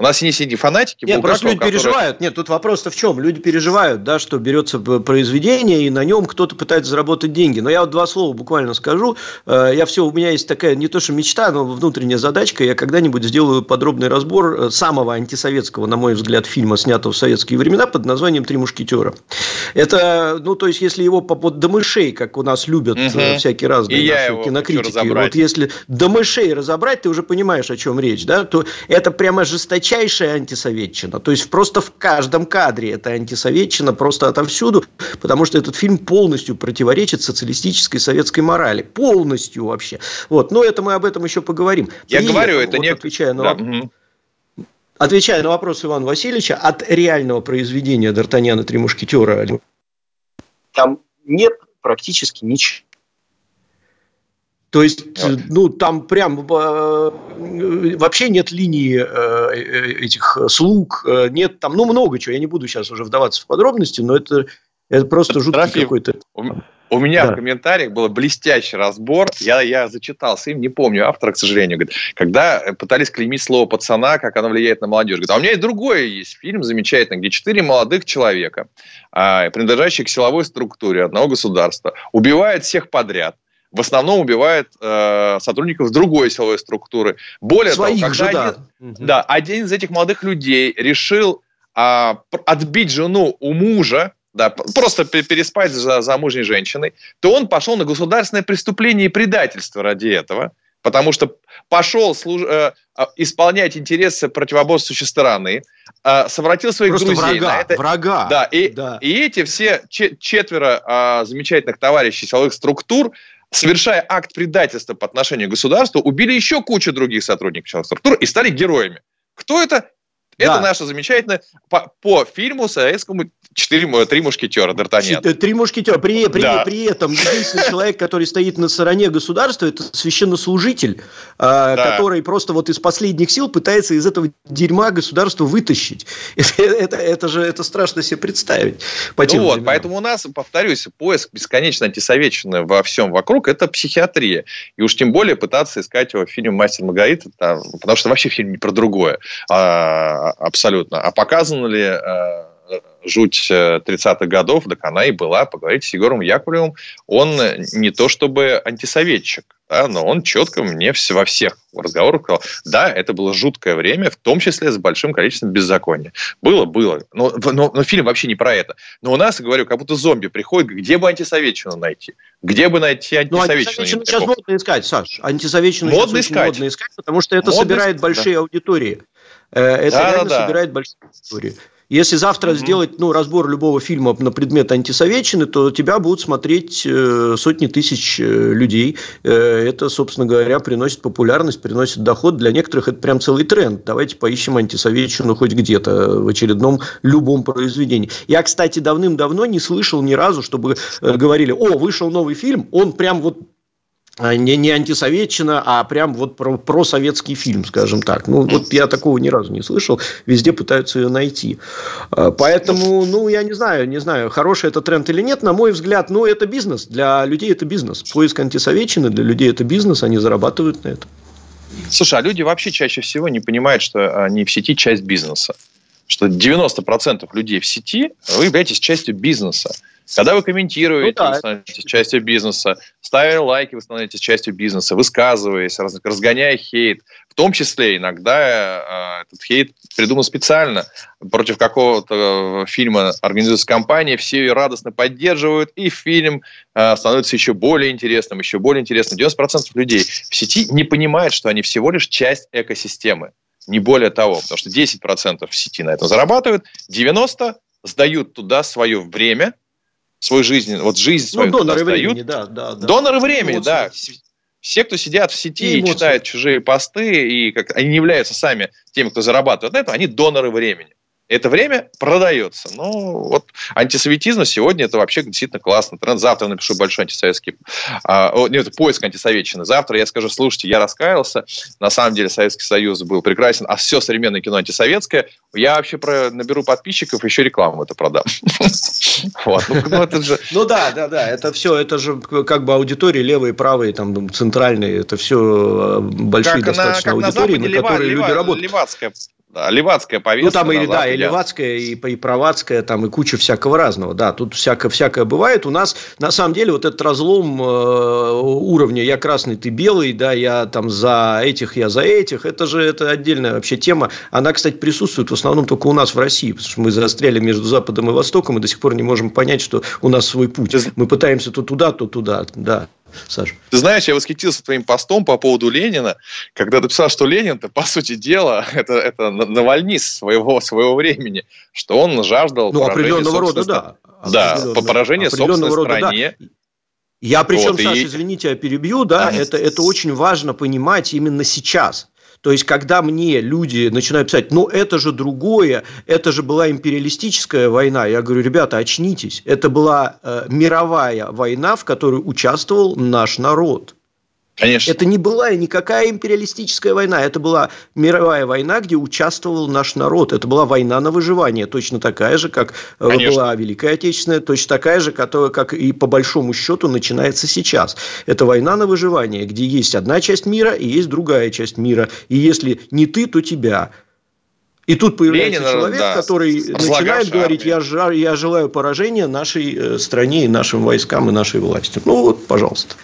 у нас есть эти фанатики. Нет, просто люди которые... переживают. Нет, тут вопрос-то в чем? Люди переживают, да, что берется произведение, и на нем кто-то пытается заработать деньги. Но я вот два слова буквально скажу. Э, я все, у меня есть такая не то что мечта, но внутренняя задачка. Я когда-нибудь сделаю подробный разбор э, самого антисоветского, на мой взгляд, фильма, снятого в советские времена под названием «Три мушкетера». Это, ну, то есть, если его по до мышей, как у нас любят угу. всякие разные и наши кинокритики, вот если до мышей разобрать, ты уже понимаешь, о чем речь, да, то это прямо жесточайшее жесточайшая антисоветчина. То есть просто в каждом кадре это антисоветчина просто отовсюду, потому что этот фильм полностью противоречит социалистической советской морали. Полностью вообще. Вот. Но это мы об этом еще поговорим. Я При говорю, это вот, не... Отвечая на... Да. Отвечая на вопрос Ивана Васильевича, от реального произведения Д'Артаньяна «Три мушкетера» там нет практически ничего то есть, вот. ну, там прям э, вообще нет линии э, этих слуг, э, нет там, ну, много чего. Я не буду сейчас уже вдаваться в подробности, но это, это просто жуткий какой-то... У меня да. в комментариях был блестящий разбор. Я, я зачитался им, не помню автора, к сожалению. Говорит, когда пытались клеймить слово пацана, как оно влияет на молодежь. Говорит, а у меня есть другой есть фильм замечательный, где четыре молодых человека, а, принадлежащие к силовой структуре одного государства, убивают всех подряд в основном убивает э, сотрудников другой силовой структуры. Более Своих того, когда же, один, да. Да, один из этих молодых людей решил э, отбить жену у мужа, да, просто переспать за замужней женщиной, то он пошел на государственное преступление и предательство ради этого, потому что пошел служ... э, а, исполнять интересы противоборствующей стороны, э, совратил своих Просто друзей. Врага, это. врага. Да, и, да. и эти все четверо э, замечательных товарищей силовых структур совершая акт предательства по отношению к государству, убили еще кучу других сотрудников структур и стали героями. Кто это? Это да. наша замечательная по, по фильму советскому четыре, три мушкетера, Д'Артаньян. Три мушкетера. При, при, да. при этом единственный человек, который стоит на стороне государства, это священнослужитель, да. который просто вот из последних сил пытается из этого дерьма государство вытащить. Это, это, это же это страшно себе представить. По ну вот, поэтому у нас, повторюсь, поиск бесконечно антисоветчины во всем вокруг – это психиатрия. И уж тем более пытаться искать его в фильме «Мастер Маргарита», там, потому что вообще фильм не про другое а, абсолютно. А показано ли а, жуть 30-х годов, так она и была. Поговорить с Егором Яковлевым, он не то чтобы антисоветчик, да, но он четко мне во всех разговорах сказал, да, это было жуткое время, в том числе с большим количеством беззакония. Было, было. Но, но, но фильм вообще не про это. Но у нас, говорю, как будто зомби приходит, где бы антисоветчину найти? Где бы найти антисоветчину? Ну, антисоветчину сейчас модно искать, Саш. Антисоветчину модно сейчас искать. модно искать, потому что это модно собирает искать, большие да. аудитории. Э, это да, реально да, собирает большие аудитории. Если завтра mm-hmm. сделать ну, разбор любого фильма на предмет антисоветчины, то тебя будут смотреть э, сотни тысяч э, людей. Э, это, собственно говоря, приносит популярность, приносит доход. Для некоторых это прям целый тренд. Давайте поищем антисоветчину хоть где-то в очередном любом произведении. Я, кстати, давным-давно не слышал ни разу, чтобы говорили, о, вышел новый фильм, он прям вот не, не антисоветчина, а прям вот про, про советский фильм, скажем так. Ну, вот я такого ни разу не слышал. Везде пытаются ее найти. А, поэтому, ну, я не знаю, не знаю, хороший это тренд или нет. На мой взгляд, ну, это бизнес. Для людей это бизнес. Поиск антисоветчины для людей это бизнес. Они зарабатывают на это. Слушай, а люди вообще чаще всего не понимают, что они в сети часть бизнеса. Что 90% людей в сети вы являетесь частью бизнеса. Когда вы комментируете, ну, да. вы становитесь частью бизнеса, ставя лайки, вы становитесь частью бизнеса, высказываясь, разгоняя хейт. В том числе иногда э, этот хейт придуман специально. Против какого-то э, фильма организуется компания, все ее радостно поддерживают, и фильм э, становится еще более интересным, еще более интересным. 90% людей в сети не понимают, что они всего лишь часть экосистемы. Не более того, потому что 10% в сети на этом зарабатывают, 90% сдают туда свое время – свою жизнь, вот жизнь ну, свою ну, доноры времени, да, да, да. Доноры времени, эмоции. да. Все, кто сидят в сети и, и читают чужие посты, и как они не являются сами теми, кто зарабатывает на этом, они доноры времени это время продается. Ну, вот антисоветизм сегодня это вообще действительно классно. Тренд завтра напишу большой антисоветский... А, нет, поиск антисоветчины. Завтра я скажу, слушайте, я раскаялся. На самом деле Советский Союз был прекрасен, а все современное кино антисоветское. Я вообще про, наберу подписчиков, еще рекламу это продам. Ну, ну, это же... ну да, да, да. Это все, это же как бы аудитории левые, правые, там, центральные. Это все э, большие достаточно аудитории, на которые люди работают. Да, левацкая повестка. Ну, там и, да, и левацкая, и, и правацкая, там и куча всякого разного. Да, тут всякое, всякое бывает. У нас, на самом деле, вот этот разлом э, уровня «я красный, ты белый», да, я там за этих, я за этих, это же это отдельная вообще тема. Она, кстати, присутствует в основном только у нас в России, потому что мы застряли между Западом и Востоком и до сих пор не можем понять, что у нас свой путь. Мы пытаемся то туда, то туда, да. Саша. Ты знаешь, я восхитился твоим постом по поводу Ленина, когда ты писал, что Ленин-то, по сути дела, это, это Навальный своего, своего времени, что он жаждал ну, определенного рода, да. Да, по поражению собственной рода, стране. Да. Я причем, вот, Саша, и... извините, я перебью, да, а, это, это очень важно понимать именно сейчас. То есть, когда мне люди начинают писать, ну, это же другое, это же была империалистическая война, я говорю, ребята, очнитесь. Это была э, мировая война, в которой участвовал наш народ. Конечно. Это не была никакая империалистическая война, это была мировая война, где участвовал наш народ. Это была война на выживание, точно такая же, как э, Конечно. была Великая Отечественная, точно такая же, которая, как и по большому счету начинается сейчас. Это война на выживание, где есть одна часть мира и есть другая часть мира. И если не ты, то тебя. И тут появляется Ленин, человек, да, который начинает говорить, я, я желаю поражения нашей э, стране и нашим войскам и нашей власти. Ну вот, пожалуйста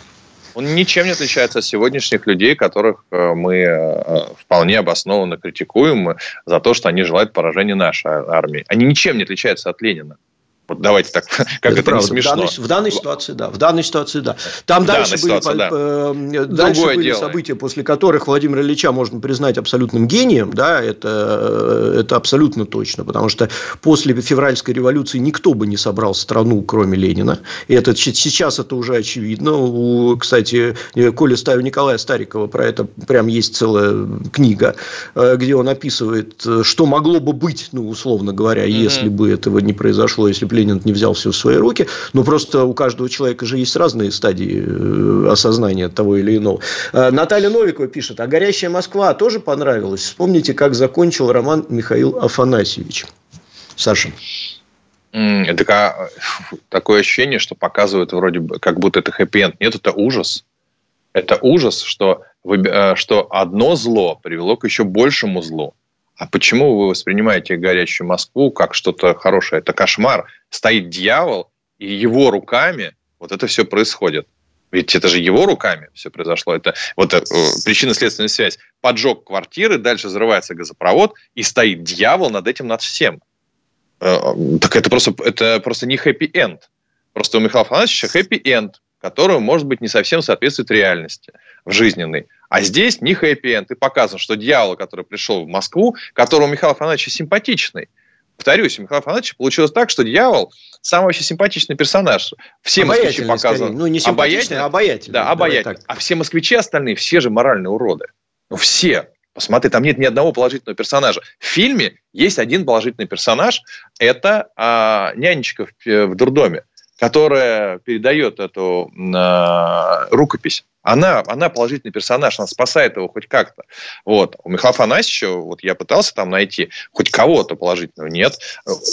он ничем не отличается от сегодняшних людей, которых э, мы э, вполне обоснованно критикуем за то, что они желают поражения нашей армии. Они ничем не отличаются от Ленина. Вот давайте так, как это, это не смешно. В данной, в данной ситуации, да. В данной ситуации, да. Там в дальше, были, ситуации, да. э, дальше были дело. события, после которых Владимира Ильича можно признать абсолютным гением, да, это, это абсолютно точно, потому что после февральской революции никто бы не собрал страну, кроме Ленина. И это сейчас это уже очевидно. У, кстати, Коля Ставь Николая Старикова про это прям есть целая книга, э, где он описывает, что могло бы быть, ну, условно говоря, mm-hmm. если бы этого не произошло, если бы Ленин не взял все в свои руки, но просто у каждого человека же есть разные стадии э, осознания того или иного. Э, Наталья Новикова пишет, а «Горящая Москва» тоже понравилась. Вспомните, как закончил роман Михаил Афанасьевич. Саша. Это такое ощущение, что показывают вроде бы, как будто это хэппи-энд. Нет, это ужас. Это ужас, что, э, что одно зло привело к еще большему злу. А почему вы воспринимаете горящую Москву как что-то хорошее? Это кошмар. Стоит дьявол, и его руками вот это все происходит. Ведь это же его руками все произошло. Это вот э, причинно-следственная связь. Поджог квартиры, дальше взрывается газопровод, и стоит дьявол над этим, над всем. Э, так это просто, это просто не хэппи-энд. Просто у Михаила Афанасьевича хэппи-энд, который, может быть, не совсем соответствует реальности в жизненной. А здесь не хэппи-энд. И показано, что дьявол, который пришел в Москву, которого Михаил Афанасьевич симпатичный, повторюсь, у Михаила Афанасьевича получилось так, что дьявол самый вообще симпатичный персонаж. Все москвичи показаны. Ну, не симпатичный, а обаятельный. Да, обаятельный. А все москвичи остальные, все же моральные уроды. Ну, все. Посмотри, там нет ни одного положительного персонажа. В фильме есть один положительный персонаж. Это а, нянечка в, в дурдоме, которая передает эту а, рукопись она, она положительный персонаж, она спасает его хоть как-то. Вот. У Михаила Афанасьевича, вот я пытался там найти хоть кого-то положительного, нет.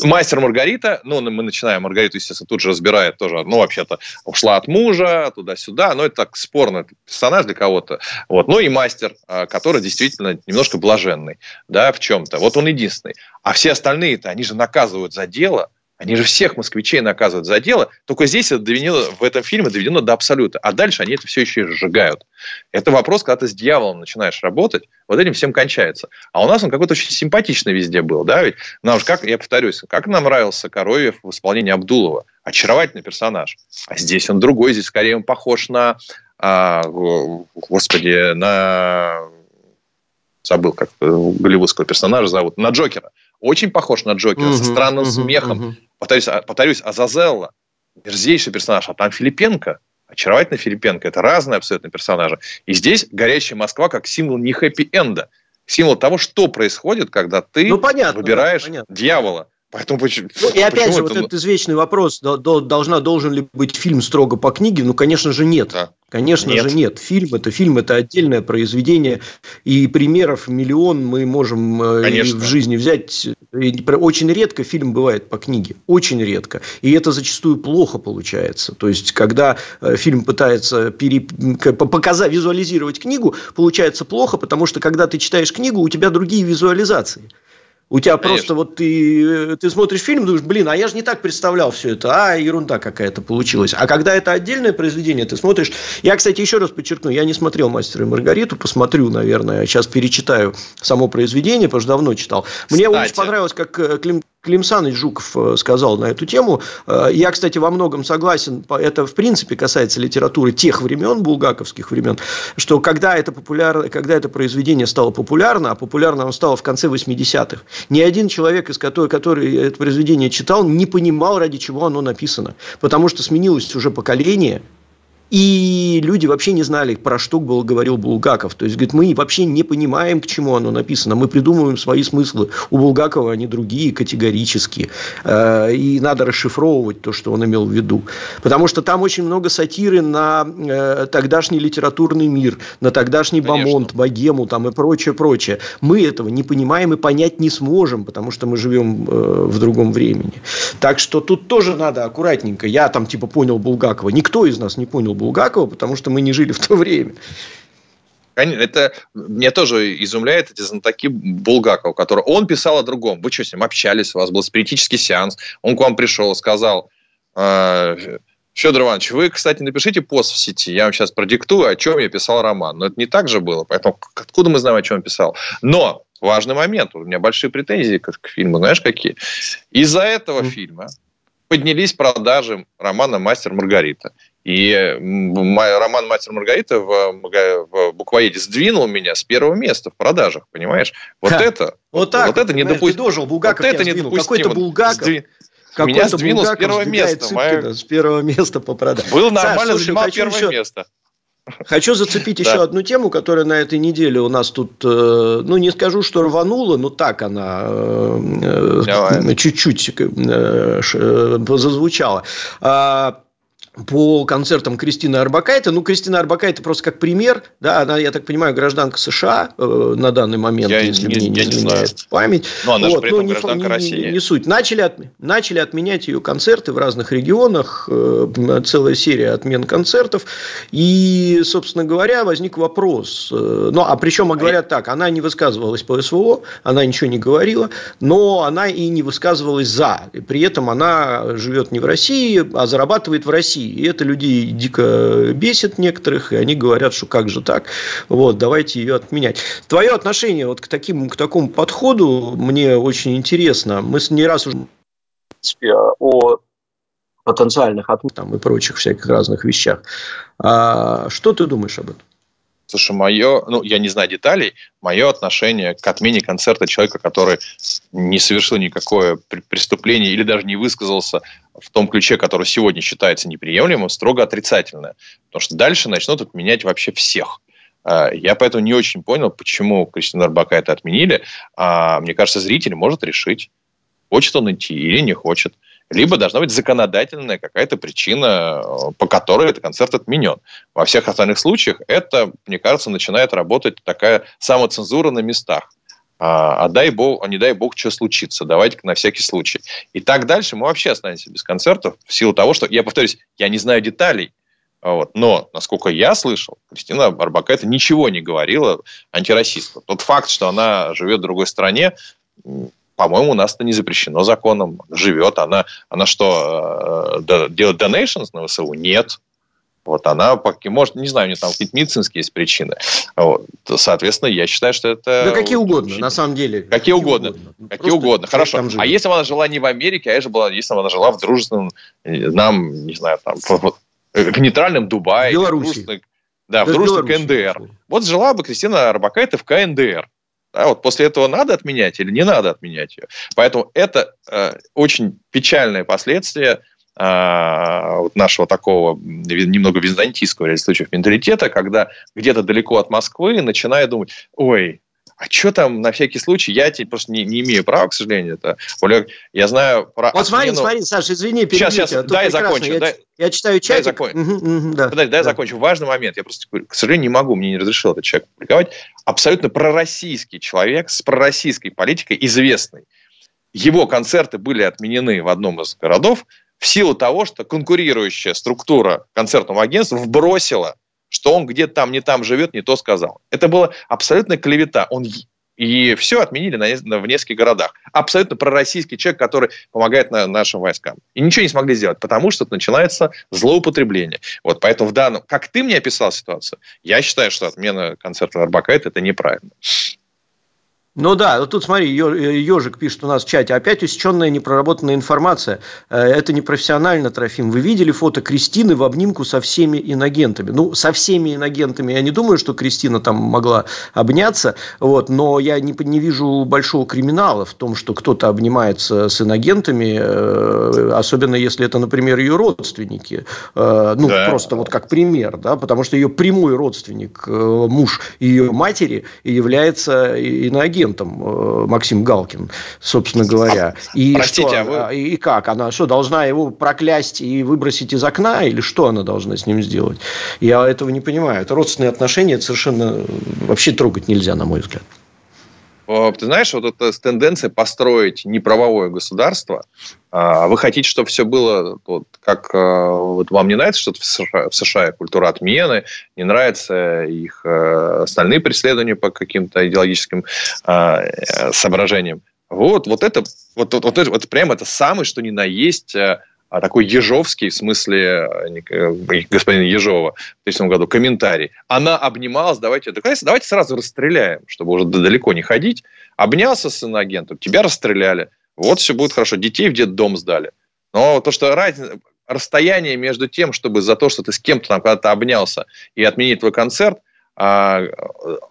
Мастер Маргарита, ну, мы начинаем, Маргариту, естественно, тут же разбирает тоже, ну, вообще-то ушла от мужа, туда-сюда, но это так спорный персонаж для кого-то. Вот. Ну, и мастер, а, который действительно немножко блаженный, да, в чем-то. Вот он единственный. А все остальные-то, они же наказывают за дело, они же всех москвичей наказывают за дело, только здесь это доведено, в этом фильме доведено до абсолюта. А дальше они это все еще и сжигают. Это вопрос, когда ты с дьяволом начинаешь работать, вот этим всем кончается. А у нас он какой-то очень симпатичный везде был, да, ведь нам же, как, я повторюсь, как нам нравился Коровьев в исполнении Абдулова. Очаровательный персонаж. А здесь он другой, здесь скорее он похож на, а, господи, на забыл, как голливудского персонажа зовут, на Джокера. Очень похож на Джокера, угу, со странным угу, смехом. Угу. Повторюсь, а, повторюсь, Азазелла, мерзейший персонаж, а там Филипенко, очаровательный Филипенко, это разные абсолютно персонажи. И здесь «Горящая Москва» как символ не хэппи-энда, символ того, что происходит, когда ты ну, понятно, выбираешь понятно. дьявола. Поэтому почему? Ну, и опять почему же, это... вот этот извечный вопрос: должна, должен ли быть фильм строго по книге? Ну, конечно же, нет. Да. Конечно нет. же, нет. Фильм это фильм, это отдельное произведение. И примеров миллион мы можем э, Конечно. в жизни взять. Очень редко фильм бывает по книге. Очень редко. И это зачастую плохо получается. То есть, когда э, фильм пытается пере... показать, визуализировать книгу, получается плохо, потому что когда ты читаешь книгу, у тебя другие визуализации. У тебя Конечно. просто вот ты, ты смотришь фильм, думаешь, блин, а я же не так представлял все это, а ерунда какая-то получилась. А когда это отдельное произведение, ты смотришь. Я, кстати, еще раз подчеркну, я не смотрел «Мастера и Маргариту», посмотрю, наверное, сейчас перечитаю само произведение, потому что давно читал. Мне кстати. очень понравилось, как э, Клим, Клим Саныч Жуков э, сказал на эту тему. Э, я, кстати, во многом согласен. Это, в принципе, касается литературы тех времен, булгаковских времен, что когда это, популяр... когда это произведение стало популярно, а популярно оно стало в конце 80-х, ни один человек, из которого, который это произведение читал, не понимал, ради чего оно написано. Потому что сменилось уже поколение, и люди вообще не знали, про что был, говорил Булгаков. То есть, говорит, мы вообще не понимаем, к чему оно написано. Мы придумываем свои смыслы. У Булгакова они другие, категорические. Э, и надо расшифровывать то, что он имел в виду. Потому что там очень много сатиры на э, тогдашний литературный мир, на тогдашний Конечно. Бамонт, Богему там, и прочее, прочее. Мы этого не понимаем и понять не сможем, потому что мы живем э, в другом времени. Так что тут тоже надо аккуратненько. Я там типа понял Булгакова. Никто из нас не понял Булгакова, потому что мы не жили в то время. Это меня тоже изумляет эти знатоки Булгакова, который он писал о другом. Вы что с ним общались, у вас был спиритический сеанс, он к вам пришел, сказал, «Э, Федор Иванович, вы, кстати, напишите пост в сети, я вам сейчас продиктую, о чем я писал роман. Но это не так же было, поэтому откуда мы знаем, о чем он писал? Но важный момент, у меня большие претензии к, к фильму, знаешь, какие? Из-за этого mm. фильма поднялись продажи романа «Мастер Маргарита». И роман «Мастер Маргарита» в, в буквоеде сдвинул меня с первого места в продажах, понимаешь? Вот Ха. это, вот, так, вот это недопустимо. дожил, Булгаков вот это недопустимо. Какой-то Булгаков. Сдвин... Меня сдвинул с первого места. Моя... С первого места по продажам. Был нормально, Саш, занимал первое еще... место. Хочу зацепить еще одну тему, которая на этой неделе у нас тут, э, ну, не скажу, что рванула, но так она э, э, чуть-чуть зазвучала. А, по концертам Кристины Арбакайте. Ну, Кристина Арбакайте просто как пример, да, она, я так понимаю, гражданка США э, на данный момент, я, если не, мне не, не изменяет память. Но она вот, же при этом гражданка не, России. Не, не суть. Начали, от, начали отменять ее концерты в разных регионах, э, целая серия отмен концертов. И, собственно говоря, возник вопрос. Э, ну, а причем говорят так, она не высказывалась по СВО, она ничего не говорила, но она и не высказывалась за. И при этом она живет не в России, а зарабатывает в России. России. И это людей дико бесит некоторых, и они говорят, что как же так, вот, давайте ее отменять. Твое отношение вот к, таким, к такому подходу мне очень интересно. Мы не раз уже о потенциальных отменах и прочих всяких разных вещах. А что ты думаешь об этом? Слушай, мое, ну, я не знаю деталей, мое отношение к отмене концерта человека, который не совершил никакое преступление или даже не высказался в том ключе, который сегодня считается неприемлемым, строго отрицательное. Потому что дальше начнут отменять вообще всех. А, я поэтому не очень понял, почему Кристина Арбака это отменили. А мне кажется, зритель может решить, хочет он идти или не хочет либо должна быть законодательная какая-то причина, э, по которой этот концерт отменен. Во всех остальных случаях это, мне кажется, начинает работать такая самоцензура на местах. А, а дай бог, а не дай бог, что случится. Давайте на всякий случай. И так дальше мы вообще останемся без концертов в силу того, что, я повторюсь, я не знаю деталей, вот. Но, насколько я слышал, Кристина Арбакайте ничего не говорила антироссийского. Тот факт, что она живет в другой стране, по-моему, у нас это не запрещено законом. Живет она. Она что, э, делает donations на ВСУ? Нет. Вот она, может, не знаю, у нее там какие-то медицинские есть причины. Вот. Соответственно, я считаю, что это... Да какие угодно, очень... на самом деле. Какие, какие угодно. угодно. Какие угодно. Хорошо. А если бы она жила не в Америке, а если бы если бы она жила в дружественном, э, нам, не знаю, там, в, в нейтральном Дубае. В Беларуси. Да, в дружественном КНДР. Вот жила бы Кристина Арбакайте в КНДР. Да, вот после этого надо отменять или не надо отменять ее. Поэтому это э, очень печальное последствие вот нашего такого немного византийского в случаев менталитета, когда где-то далеко от Москвы начинают думать, ой, а что там на всякий случай? Я теперь просто не, не имею права, к сожалению. Это, я знаю про... Вот смотри, отмену... смотри, Саша, извини, Сейчас, сейчас, а дай закончу. Я, дай, я читаю чатик. Дай, закон... угу, угу, да, Подожди, дай да. закончу. Важный момент. Я просто, к сожалению, не могу, мне не разрешил этот человек публиковать. Абсолютно пророссийский человек с пророссийской политикой, известный. Его концерты были отменены в одном из городов в силу того, что конкурирующая структура концертного агентства вбросила что он где-то там не там живет, не то сказал. Это была абсолютная клевета. Он и все отменили на, в нескольких городах. Абсолютно пророссийский человек, который помогает на, нашим войскам. И ничего не смогли сделать, потому что начинается злоупотребление. Вот поэтому в данном... Как ты мне описал ситуацию, я считаю, что отмена концерта Арбакайта – это неправильно. Ну да, вот тут смотри, Ежик пишет у нас в чате. Опять усеченная непроработанная информация. Э, это непрофессионально, Трофим. Вы видели фото Кристины в обнимку со всеми иногентами? Ну, со всеми иногентами я не думаю, что Кристина там могла обняться. Вот, но я не, не вижу большого криминала в том, что кто-то обнимается с иногентами, э, особенно если это, например, ее родственники. Э, ну, да. просто вот как пример, да, потому что ее прямой родственник, муж ее матери, является иногентом агентом э, Максим Галкин, собственно говоря. И Простите, что, а вы... А, и как? Она что, должна его проклясть и выбросить из окна? Или что она должна с ним сделать? Я этого не понимаю. Это родственные отношения, это совершенно вообще трогать нельзя, на мой взгляд. Ты знаешь, вот эта тенденция построить неправовое государство, а, вы хотите, чтобы все было вот, как а, вот вам не нравится что-то в США, в США культура отмены, не нравятся их э, остальные преследования по каким-то идеологическим соображениям. Вот, вот это, вот, вот, вот, это, вот прямо это самое, что ни на есть э, а такой Ежовский, в смысле э, господина Ежова в 2000 году, комментарий. Она обнималась, давайте, давайте, сразу расстреляем, чтобы уже далеко не ходить. Обнялся с иноагентом, тебя расстреляли. Вот все будет хорошо. Детей в детдом сдали. Но то, что разница, расстояние между тем, чтобы за то, что ты с кем-то там когда-то обнялся и отменить твой концерт, а,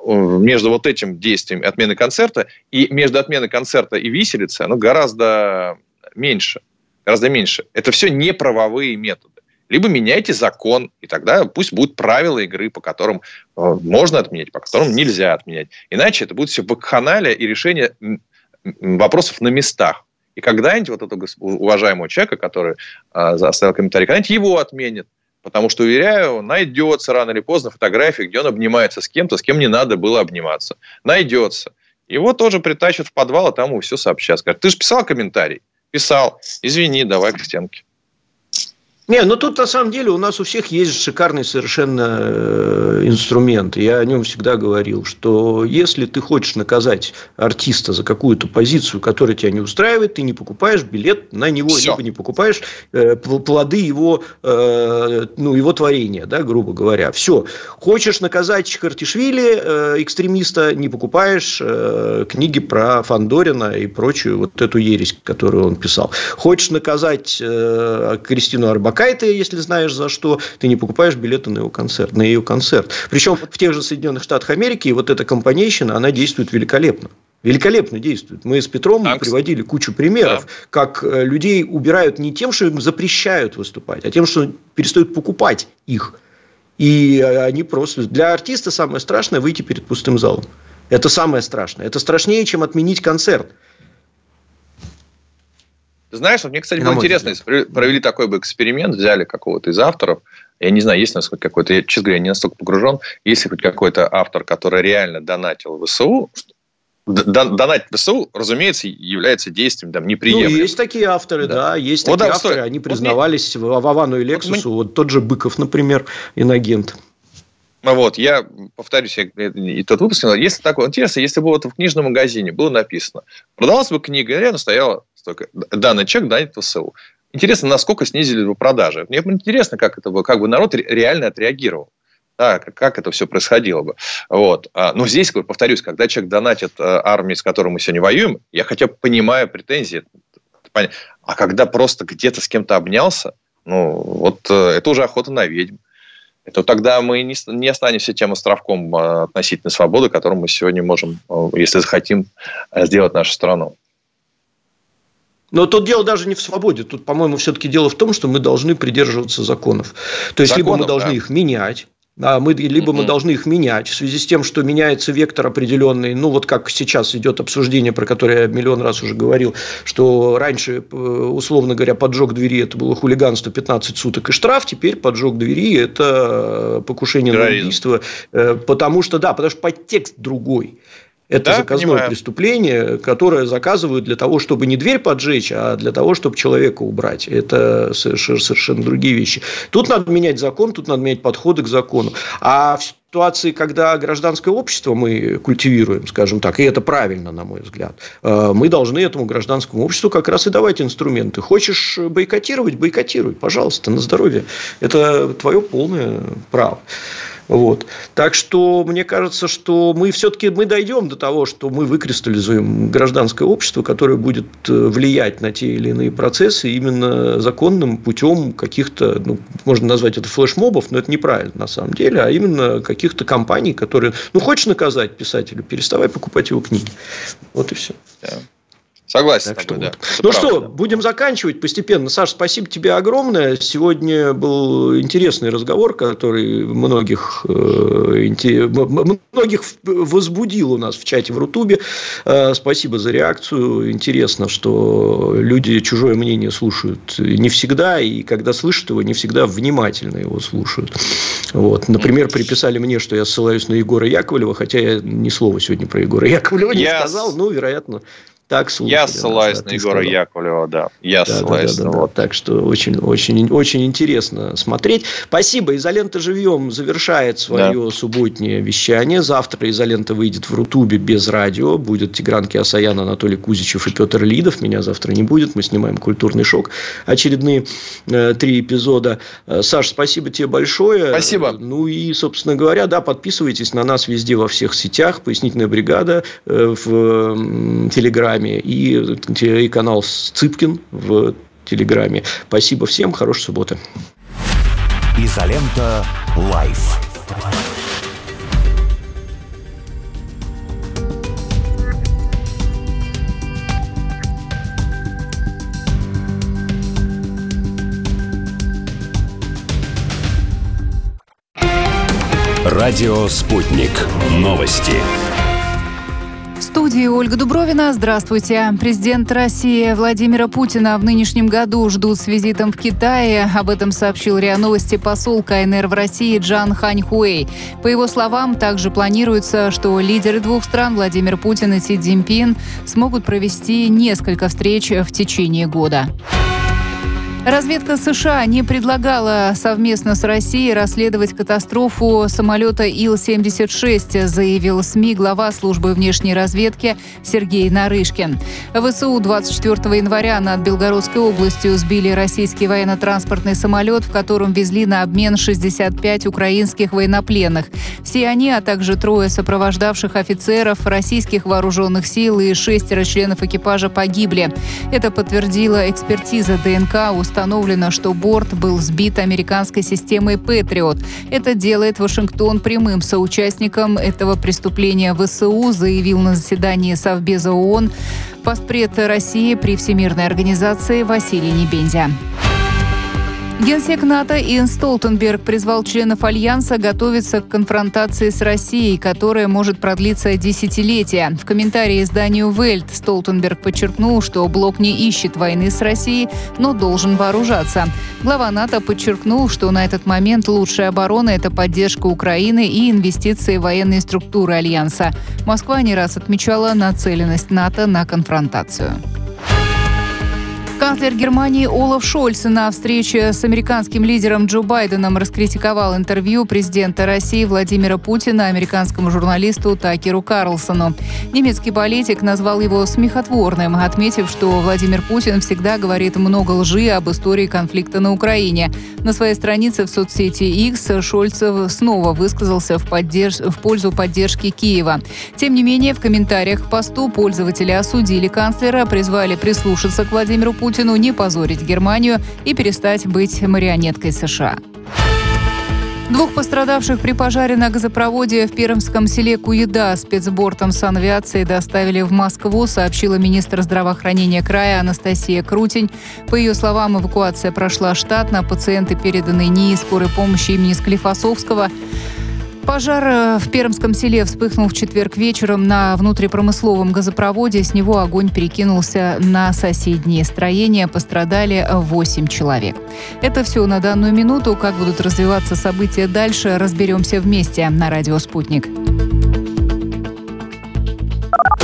между вот этим действием отмены концерта и между отменой концерта и виселицей, оно гораздо меньше. Гораздо меньше. Это все не правовые методы. Либо меняйте закон, и тогда пусть будут правила игры, по которым э, можно отменять, по которым нельзя отменять. Иначе это будет все вакханалия и решение вопросов на местах. И когда-нибудь вот этого уважаемого человека, который э, оставил комментарий, когда-нибудь его отменят. Потому что, уверяю, найдется рано или поздно фотография, где он обнимается с кем-то, с кем не надо было обниматься. Найдется. Его тоже притащат в подвал, а там ему все сообщат. Скажут, ты же писал комментарий? Писал. Извини, давай к стенке. Не, ну тут на самом деле у нас у всех есть шикарный совершенно э, инструмент. Я о нем всегда говорил, что если ты хочешь наказать артиста за какую-то позицию, которая тебя не устраивает, ты не покупаешь билет на него, Все. либо не покупаешь э, плоды его, э, ну, его творения, да, грубо говоря. Все. Хочешь наказать Хартишвили, э, экстремиста, не покупаешь э, книги про Фандорина и прочую вот эту ересь, которую он писал. Хочешь наказать э, Кристину Арбакайте, Бакайта, если знаешь за что, ты не покупаешь билеты на его концерт, на ее концерт. Причем в тех же Соединенных Штатах Америки вот эта компанейщина, она действует великолепно. Великолепно действует. Мы с Петром так, приводили кучу примеров, да. как э, людей убирают не тем, что им запрещают выступать, а тем, что перестают покупать их. И э, они просто... Для артиста самое страшное выйти перед пустым залом. Это самое страшное. Это страшнее, чем отменить концерт. Ты знаешь, мне, кстати, было интересно, если провели такой бы эксперимент, взяли какого-то из авторов, я не знаю, есть у нас хоть какой-то, я, честно говоря, не настолько погружен, если хоть какой-то автор, который реально донатил в ВСУ, донать ВСУ, разумеется, является действием там, неприемлемым. Ну, есть такие авторы, да, да есть вот, такие да, авторы, стой. они признавались вот, Вовану и Лексусу, вот, вот тот же Быков, например, инагент. Вот, я повторюсь, я и тот выпуск, если такое интересно, если бы вот в книжном магазине было написано, продалась бы книга, рядом стояла столько, данный чек данит ВСУ. Интересно, насколько снизили бы продажи. Мне интересно, как это бы, как бы народ реально отреагировал. Да, как это все происходило бы. Вот. А, но здесь, повторюсь, когда человек донатит э, армии, с которой мы сегодня воюем, я хотя бы понимаю претензии. А когда просто где-то с кем-то обнялся, ну, вот э, это уже охота на ведьм. Это тогда мы не, не останемся тем островком э, относительно свободы, которым мы сегодня можем, если захотим, сделать нашу страну. Но тут дело даже не в свободе. Тут, по-моему, все-таки дело в том, что мы должны придерживаться законов. То есть, законов, либо мы должны да. их менять, а мы, либо мы должны их менять в связи с тем, что меняется вектор определенный, ну вот как сейчас идет обсуждение, про которое я миллион раз уже говорил, что раньше, э, условно говоря, поджог двери это было хулиганство 15 суток и штраф, теперь поджог двери это покушение Терроризм. на убийство, э, потому что, да, потому что подтекст другой. Это да, заказное понимаю. преступление, которое заказывают для того, чтобы не дверь поджечь, а для того, чтобы человека убрать. Это совершенно другие вещи. Тут надо менять закон, тут надо менять подходы к закону. А в ситуации, когда гражданское общество мы культивируем, скажем так, и это правильно, на мой взгляд, э, мы должны этому гражданскому обществу как раз и давать инструменты. Хочешь бойкотировать, бойкотируй, пожалуйста, на здоровье. Это твое полное право. Вот. Так что мне кажется, что мы все-таки мы дойдем до того, что мы выкристаллизуем гражданское общество, которое будет э, влиять на те или иные процессы именно законным путем каких-то, ну, можно назвать это флешмобов, но это неправильно на самом деле, а именно каких-то компаний, которые, ну, хочешь наказать писателя, переставай покупать его книги. Вот и все. Согласен. Так что да. Ну правда. что, будем заканчивать постепенно. Саш, спасибо тебе огромное. Сегодня был интересный разговор, который многих, э, многих возбудил у нас в чате в Рутубе. Э, спасибо за реакцию. Интересно, что люди чужое мнение слушают не всегда, и когда слышат его, не всегда внимательно его слушают. Вот. Например, приписали мне, что я ссылаюсь на Егора Яковлева, хотя я ни слова сегодня про Егора Яковлева не я... сказал. Ну, вероятно, так. Я ссылаюсь да, на Егора сказал. Яковлева, да. Я да, ссылаюсь да, да, на да, Так что очень, очень, очень интересно смотреть. Спасибо. Изолента живьем завершает свое да. субботнее вещание. Завтра изолента выйдет в Рутубе без радио. Будет Тигран Киасаян, Анатолий Кузичев и Петр Лидов. Меня завтра не будет. Мы снимаем культурный шок. Очередные э, три эпизода. Э, Саш, спасибо тебе большое. Спасибо. Ну и, собственно говоря, да, подписывайтесь на нас везде во всех сетях. Пояснительная бригада э, в э, Телеграме и, и канал Цыпкин в Телеграме. Спасибо всем, хорошей субботы. Изолента Live. Радио «Спутник». Новости студии Ольга Дубровина. Здравствуйте. Президент России Владимира Путина в нынешнем году ждут с визитом в Китае. Об этом сообщил РИА Новости посол КНР в России Джан Хань Хуэй. По его словам, также планируется, что лидеры двух стран Владимир Путин и Си Цзиньпин смогут провести несколько встреч в течение года. Разведка США не предлагала совместно с Россией расследовать катастрофу самолета Ил-76, заявил СМИ глава службы внешней разведки Сергей Нарышкин. ВСУ 24 января над Белгородской областью сбили российский военно-транспортный самолет, в котором везли на обмен 65 украинских военнопленных. Все они, а также трое сопровождавших офицеров российских вооруженных сил и шестеро членов экипажа погибли. Это подтвердила экспертиза ДНК у установлено, что борт был сбит американской системой «Патриот». Это делает Вашингтон прямым соучастником этого преступления ВСУ, заявил на заседании Совбеза ООН постпред России при Всемирной организации Василий Небензя. Генсек НАТО Иэн Столтенберг призвал членов Альянса готовиться к конфронтации с Россией, которая может продлиться десятилетия. В комментарии изданию «Вельт» Столтенберг подчеркнул, что блок не ищет войны с Россией, но должен вооружаться. Глава НАТО подчеркнул, что на этот момент лучшая оборона – это поддержка Украины и инвестиции в военные структуры Альянса. Москва не раз отмечала нацеленность НАТО на конфронтацию. Канцлер Германии Олаф Шольц на встрече с американским лидером Джо Байденом раскритиковал интервью президента России Владимира Путина американскому журналисту Такеру Карлсону. Немецкий политик назвал его смехотворным, отметив, что Владимир Путин всегда говорит много лжи об истории конфликта на Украине. На своей странице в соцсети X Шольцев снова высказался в, поддерж... в пользу поддержки Киева. Тем не менее, в комментариях к посту пользователи осудили канцлера, призвали прислушаться к Владимиру Путину Путину не позорить Германию и перестать быть марионеткой США. Двух пострадавших при пожаре на газопроводе в Пермском селе Куеда спецбортом санавиации доставили в Москву, сообщила министр здравоохранения края Анастасия Крутень. По ее словам, эвакуация прошла штатно, пациенты переданы НИИ скорой помощи имени Склифосовского. Пожар э, в Пермском селе вспыхнул в четверг вечером на внутрипромысловом газопроводе. С него огонь перекинулся на соседние строения. Пострадали 8 человек. Это все на данную минуту. Как будут развиваться события дальше, разберемся вместе на радио «Спутник».